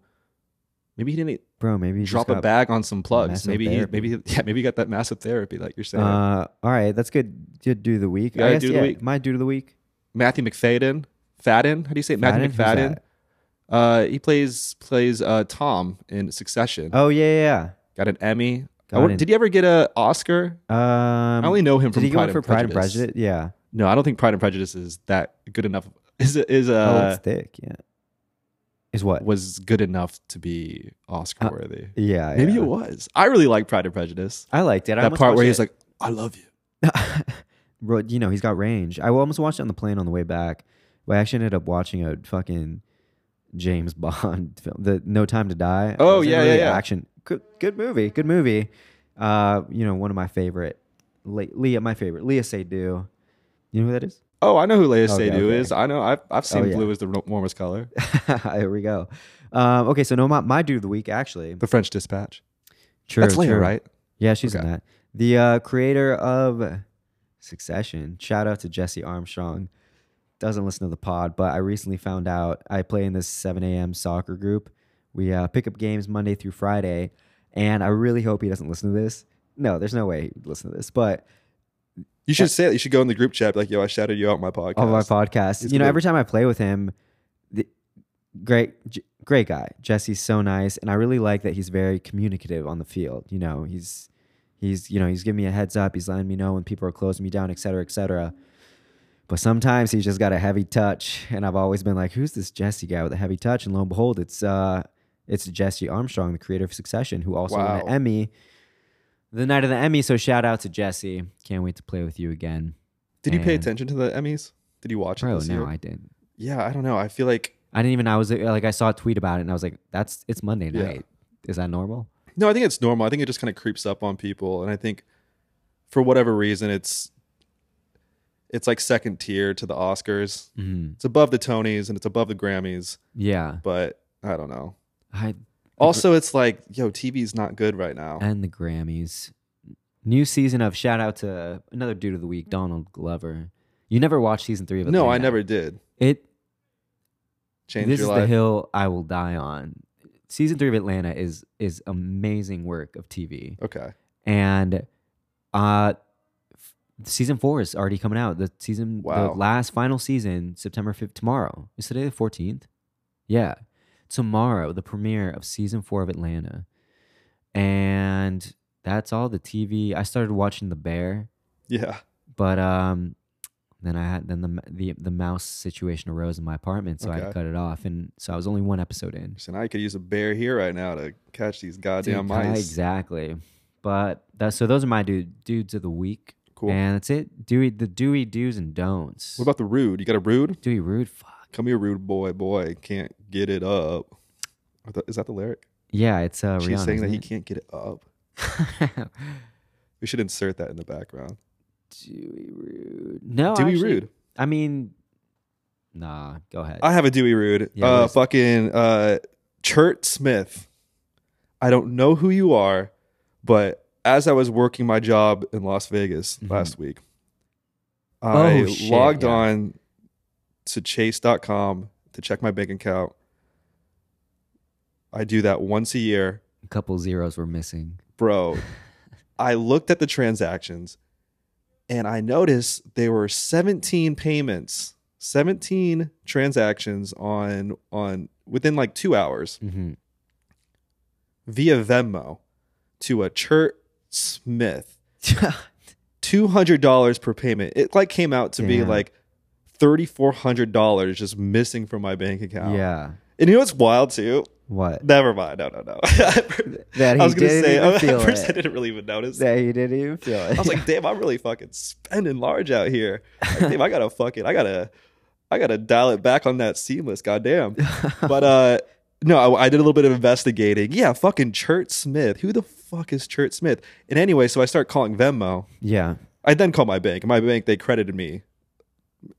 Maybe he didn't Bro, maybe drop a bag on some plugs. Maybe he, maybe he- yeah, maybe he got that massive therapy like you're saying. Uh, all right, that's good. Good do the week. Yeah, I guess, do of the yeah, week. My do of the week. Matthew McFadden, Fadden. How do you say it? Matthew McFadden. Uh, he plays plays uh Tom in Succession. Oh yeah, yeah. Got an Emmy. Got wonder- an- did he ever get a Oscar? Um, I only know him did from he go Pride in for and Pride and. Prejudice? Yeah. No, I don't think Pride and Prejudice is that good enough. Is is oh, uh it's thick. Yeah. Is what? was good enough to be Oscar worthy? yeah. Maybe Uh, yeah. it was. I really like Pride and Prejudice. I liked it. I that part where it- he's like, "I love you." Bro, you know, he's got range. I almost watched it on the plane on the way back, but I actually ended up watching a fucking James Bond film, the No Time to Die. Oh, was a yeah, yeah, yeah. Action, good, good movie, good movie. Uh, you know, one of my favorite, Le- Léa, my favorite, Léa Seydoux. You know who that is? Oh, I know who Léa Okay, Seydoux okay. is. I know. I've I've seen Oh, yeah. blue as the warmest color. Here we go. Um, okay, so no, my, my dude of the week actually. The French Dispatch. True, That's Léa, true. right? Yeah, she's in that. The uh, creator of Succession. Shout out to Jesse Armstrong. Doesn't listen to the pod, but I recently found out I play in this 7 a.m. soccer group. We uh, pick up games Monday through Friday, and I really hope he doesn't listen to this. No, there's no way he'd listen to this, but You should say it. You should go in the group chat. be Like, yo, I shouted you out on my podcast. on my podcast. You know, good. every time I play with him, the, great, J- great guy. Jesse's so nice, and I really like that he's very communicative on the field. You know, he's he's you know he's giving me a heads up. He's letting me know when people are closing me down, et cetera, et cetera. But sometimes he's just got a heavy touch, and I've always been like, "Who's this Jesse guy with a heavy touch?" And lo and behold, it's uh, it's Jesse Armstrong, the creator of Succession, who also won an Emmy. The night of the Emmy, so shout out to Jesse. Can't wait to play with you again. Did you pay attention to the Emmys? Did you watch it this no, year? I didn't. yeah, I don't know. I feel like I didn't even. I was like, I saw a tweet about it, and I was like, "That's it's Monday Yeah. night. Is that normal?" no. I think it's normal. I think it just kind of creeps up on people, and I think for whatever reason, it's it's like second tier to the Oscars. Mm-hmm. It's above the Tonys and it's above the Grammys, Yeah, but I don't know. I Also, it's like, yo, TV's not good right now. and the Grammys. New season of shout out to another dude of the week, Donald Glover. You never watched season three of No, I never did. It. Change this your is life. the hill I will die on. Season three of Atlanta is is amazing work of TV, Okay. and uh, f- season four is already coming out. The season, Wow. the last final season, September fifth. Tomorrow is today the fourteenth. Yeah, tomorrow the premiere of season four of Atlanta, and that's all the TV. I started watching The Bear, Yeah. but um, then I had then the the the mouse situation arose in my apartment, so I Okay. cut it off, and so I was only one episode in. So now you could use a bear here right now to catch these goddamn Dude, mice. Exactly. But that so those are my dude, dudes of the week. Cool. And that's it. Dewey the Dewey do's and don'ts. What about the rude? You got a rude? Dewey Rude? Fuck. Come here, rude boy, boy. Can't get it up. Is that the lyric? Yeah, it's uh She's Rihanna. saying that he can't get it up. We should insert that in the background. Dewey Rude. No, Dewey actually- Rude. I mean, nah. Go ahead. I have a Dewey Rude. Yeah, uh, fucking uh, Chert Smith. I don't know who you are, but as I was working my job in Las Vegas Mhm. last week, Oh, I shit, logged yeah. on to chase.com to check my bank account. I do that once a year. a couple zeros were missing. Bro, I looked at the transactions and I noticed there were 17 payments, 17 transactions on on within like 2 hours hmm via Venmo to a Chert Smith. $200 per payment. It like came out to be like $3400 just missing from my bank account. yeah. And you know what's wild too? What? Never mind. No, no, no. That I was gonna didn't say even at feel first I didn't really even notice. That he didn't even feel it. I was like, damn, I'm really fucking spending large out here. Like, damn, I gotta fucking, I gotta, I gotta dial it back on that seamless. Goddamn. But uh, no, I, I did a little bit of investigating. Yeah, fucking Chert Smith. Who the fuck is Chert Smith? And anyway, so I start calling Venmo. yeah. I then call my bank. My bank, they credited me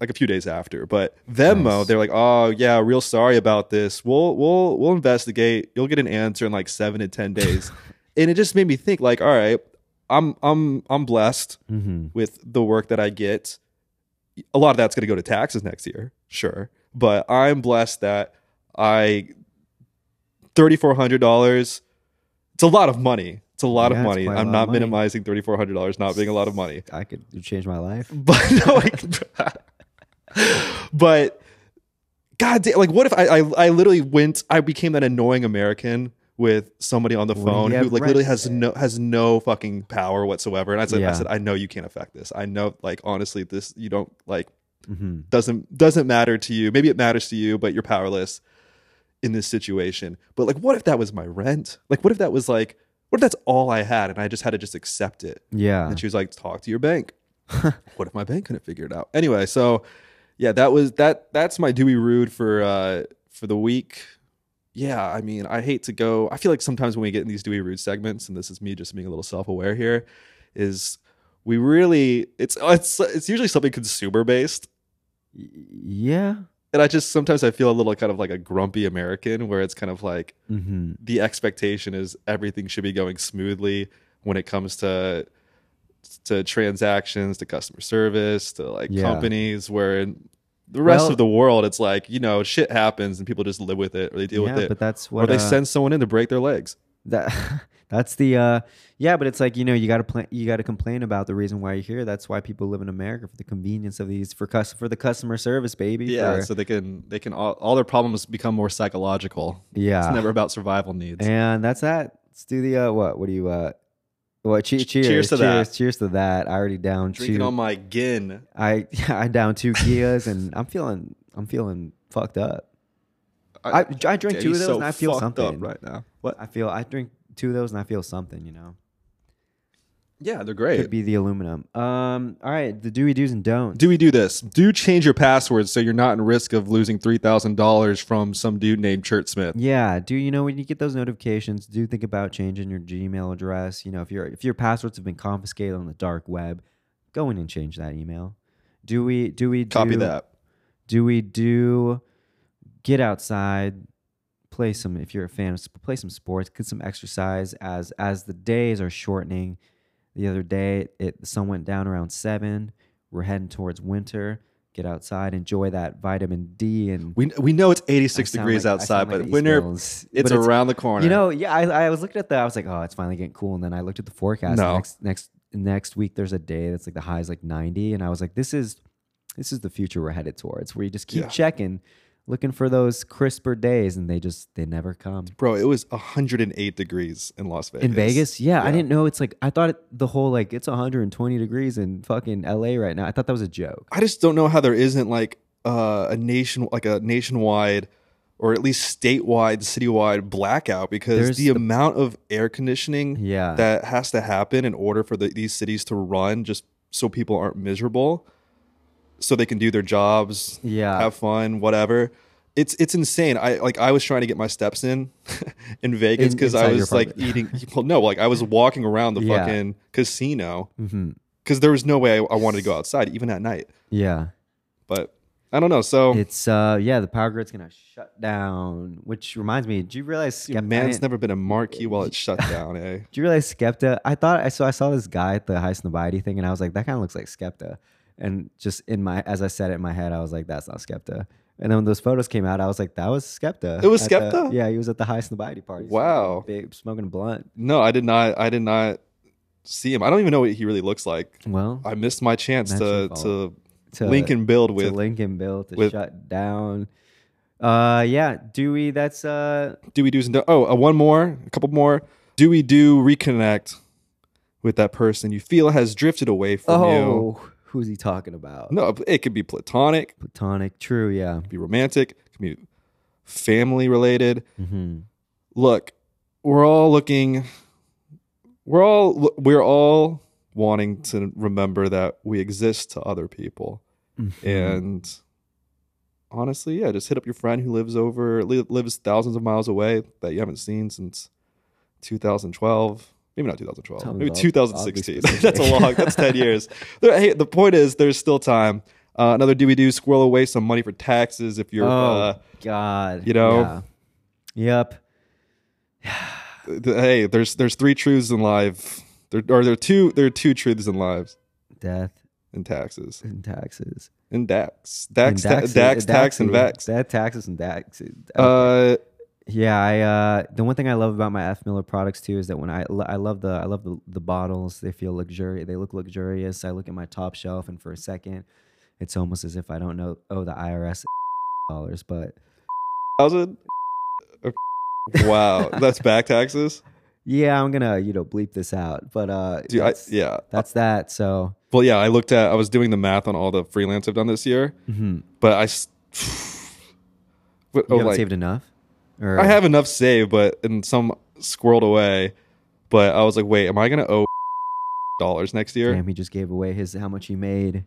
like a few days after. But Venmo, Nice. they're like, "Oh yeah, real sorry about this. We'll we'll we'll investigate. You'll get an answer in like seven to ten days." and it just made me think, like, all right, I'm I'm I'm blessed hmm with the work that I get. A lot of that's going to go to taxes next year, sure. But I'm blessed that I thirty four hundred dollars. It's a lot of money. It's a lot Yeah, of money. I'm not minimizing thirty four hundred dollars not being a lot of money. I could change my life. But no, like, but God damn, like what if I, I I literally went I became that annoying American with somebody on the phone who like literally has no has no fucking power whatsoever. And I said, I said, I know you can't affect this. I know like honestly this you don't like hmm doesn't doesn't matter to you. Maybe it matters to you, but you're powerless in this situation. But like what if that was my rent? Like what if that was like what if that's all I had and I just had to just accept it? Yeah. And she was like, talk to your bank. what if my bank couldn't figure it out? Anyway, so yeah, that was that that's my Dewey Rude for uh for the week. Yeah, I mean, I hate to go. I feel like sometimes when we get in these Dewey Rude segments, and this is me just being a little self-aware here, is we really it's it's it's usually something consumer based. Yeah. And I just sometimes I feel a little kind of like a grumpy American where it's kind of like hmm the expectation is everything should be going smoothly when it comes to to transactions to customer service to like Yeah. companies where in the rest Well- of the world it's like you know shit happens and people just live with it or they deal yeah, with it. but that's or what they uh, send someone in to break their legs. That that's the uh yeah but it's like you know you got to plan you got to complain about the reason why you're here. That's why people live in america for the convenience of these for cus- for the customer service baby yeah for- so they can they can all, all their problems become more psychological. Yeah. it's never about survival needs. And that's that. Let's do the uh what what do you uh what che- cheers cheers to that. cheers, cheers to that i already down drinking two on my gin i i down two Kias and i'm feeling i'm feeling fucked up I, I drank Yeah, two of those so and I feel fucked up something. right now what I feel I drink two of those and I feel something, you know. Yeah they're great Could be the aluminum. Um, all right, the do we do's and don'ts. do we do this? Do change your password so you're not in risk of losing three thousand dollars from some dude named Chert Smith. Yeah, do you know when you get those notifications? Do think about changing your Gmail address. You know, if your if your passwords have been confiscated on the dark web, go in and change that email. Do we do we do, Copy that. Do we do get outside, play some if you're a fan of play some sports, get some exercise as as the days are shortening. The other day, it the sun went down around seven. We're heading towards winter. Get outside, enjoy that vitamin D, and We we know it's 86 degrees like- outside, like but winter it's but around the corner. You know, yeah, I, I was looking at that. I was like, oh, it's finally getting cool. And then I looked at the forecast. No. Next next next week, there's a day that's like the high is like 90, and I was like, this is this is the future we're headed towards. Where you just keep Yeah. checking, looking for those crisper days, and they just they never come. bro, it was 108 degrees in Las Vegas. In Vegas, yeah, I didn't know it's like I thought it, the whole like it's 120 degrees in fucking LA right now. I thought that was a joke. I just don't know how there isn't like uh, a nation like a nationwide or at least statewide, citywide blackout because There's the, the- amount of air conditioning Yeah. that has to happen in order for the, these cities to run just so people aren't miserable so they can do their jobs Yeah. have fun whatever it's it's insane i like i was trying to get my steps in in vegas In- because i was like eating well no like i was walking around the Yeah. fucking casino because there was no way I, I wanted to go outside even at night Yeah. but i don't know so It's uh yeah, the power grid's gonna shut down. Which reminds me, do you realize your Skep- man's never been a marquee while it's shut down eh Do you realize Skepta? I thought I saw I saw this guy at the Highsnobiety thing, and I was like, that kind of looks like Skepta. And just in my as I said it in my head, I was like, that's not Skepta. And then when those photos came out, I was like, that was Skepta. It was At the- Skepta? yeah, he was at the Highsnobiety party. Wow. smoking, big, smoking a blunt. no i did not i did not see him i don't even know what he really looks like Well, i missed my chance to to to lincoln build to with Lincoln Bill to with- shut down. Uh, yeah, Dewey. That's uh, do we do's and do- oh uh, one more a couple more do we do reconnect with that person you feel has drifted away from you oh, who's he talking about? no it could be platonic platonic. True. Yeah. it could be romantic it could be family related hmm look we're all looking we're all we're all wanting to remember that we exist to other people Mm-hmm. and honestly yeah just hit up your friend who lives over li- lives thousands of miles away that you haven't seen since 2012 maybe not 2012 Sounds maybe 2016 that's a long that's 10 years There- hey the point is there's still time uh, another do we do squirrel away some money for taxes if you're oh uh, God. you know? Yeah. Yep. hey there's there's three truths in life there or there are two there are two truths in lives Death in taxes and taxes. And Dax. Dax, And ta- Dax, tax, and. Vex. That taxes and Dax. Uh, Yeah, I uh the one thing I love about my F Miller products too is that when I I love the I love the, the bottles, they feel luxurious, they look luxurious. I look at my top shelf and for a second, it's almost as if I don't know oh the IRS dollars, but thousand. Wow, that's back taxes, yeah, I'm going to, you know, bleep this out. But uh dude. I, yeah. that's that. So, Well, yeah. I looked at. I was doing the math on all the freelance I've done this year, mhm. but I. But, you oh, haven't like, saved enough? Or I have enough saved, but and some squirreled away. But I was like, wait, am I gonna owe dollars next year? Damn, he just gave away his how much he made.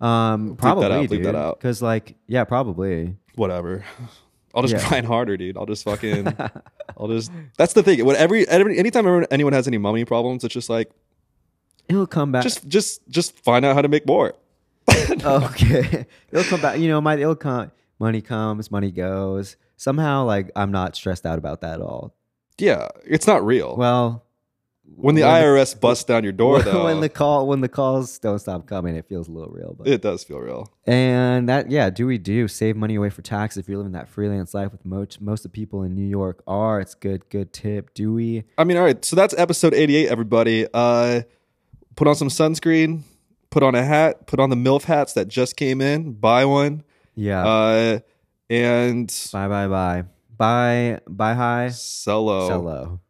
Um, Bleep that probably, out, dude. that out. Because like, yeah, probably. Whatever. I'll just Yeah. grind harder, dude. I'll just fucking. I'll just. That's the thing. When every, every anytime anyone has any money problems, it's just like He'll come back. just just just find out how to make more. okay. It'll come back. You know, my it'll come. Money comes, money goes. Somehow, like I'm not stressed out about that at all. Yeah, it's not real. Well, when the IRS busts down your door, when, though, when the call when the calls don't stop coming, it feels a little real. But it does feel real. and that yeah, do we do save money away for tax if you're living that freelance life with most most of the people in New York are. It's good good tip. Do we? I mean, all right. So that's episode eighty-eight. Everybody, uh, put on some sunscreen, put on a hat, put on the MILF hats that just came in. Buy one. Yeah. Uh, and bye bye bye bye bye high solo. sell low,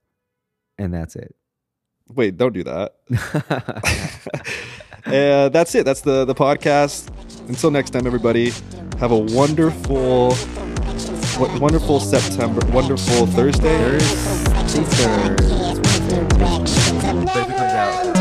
and that's it. Wait, don't do that. uh, that's it. That's the the podcast. Until next time, everybody. Have a wonderful, what wonderful September, wonderful Thursday. Thursday, Thursday. But if it comes out Thursday,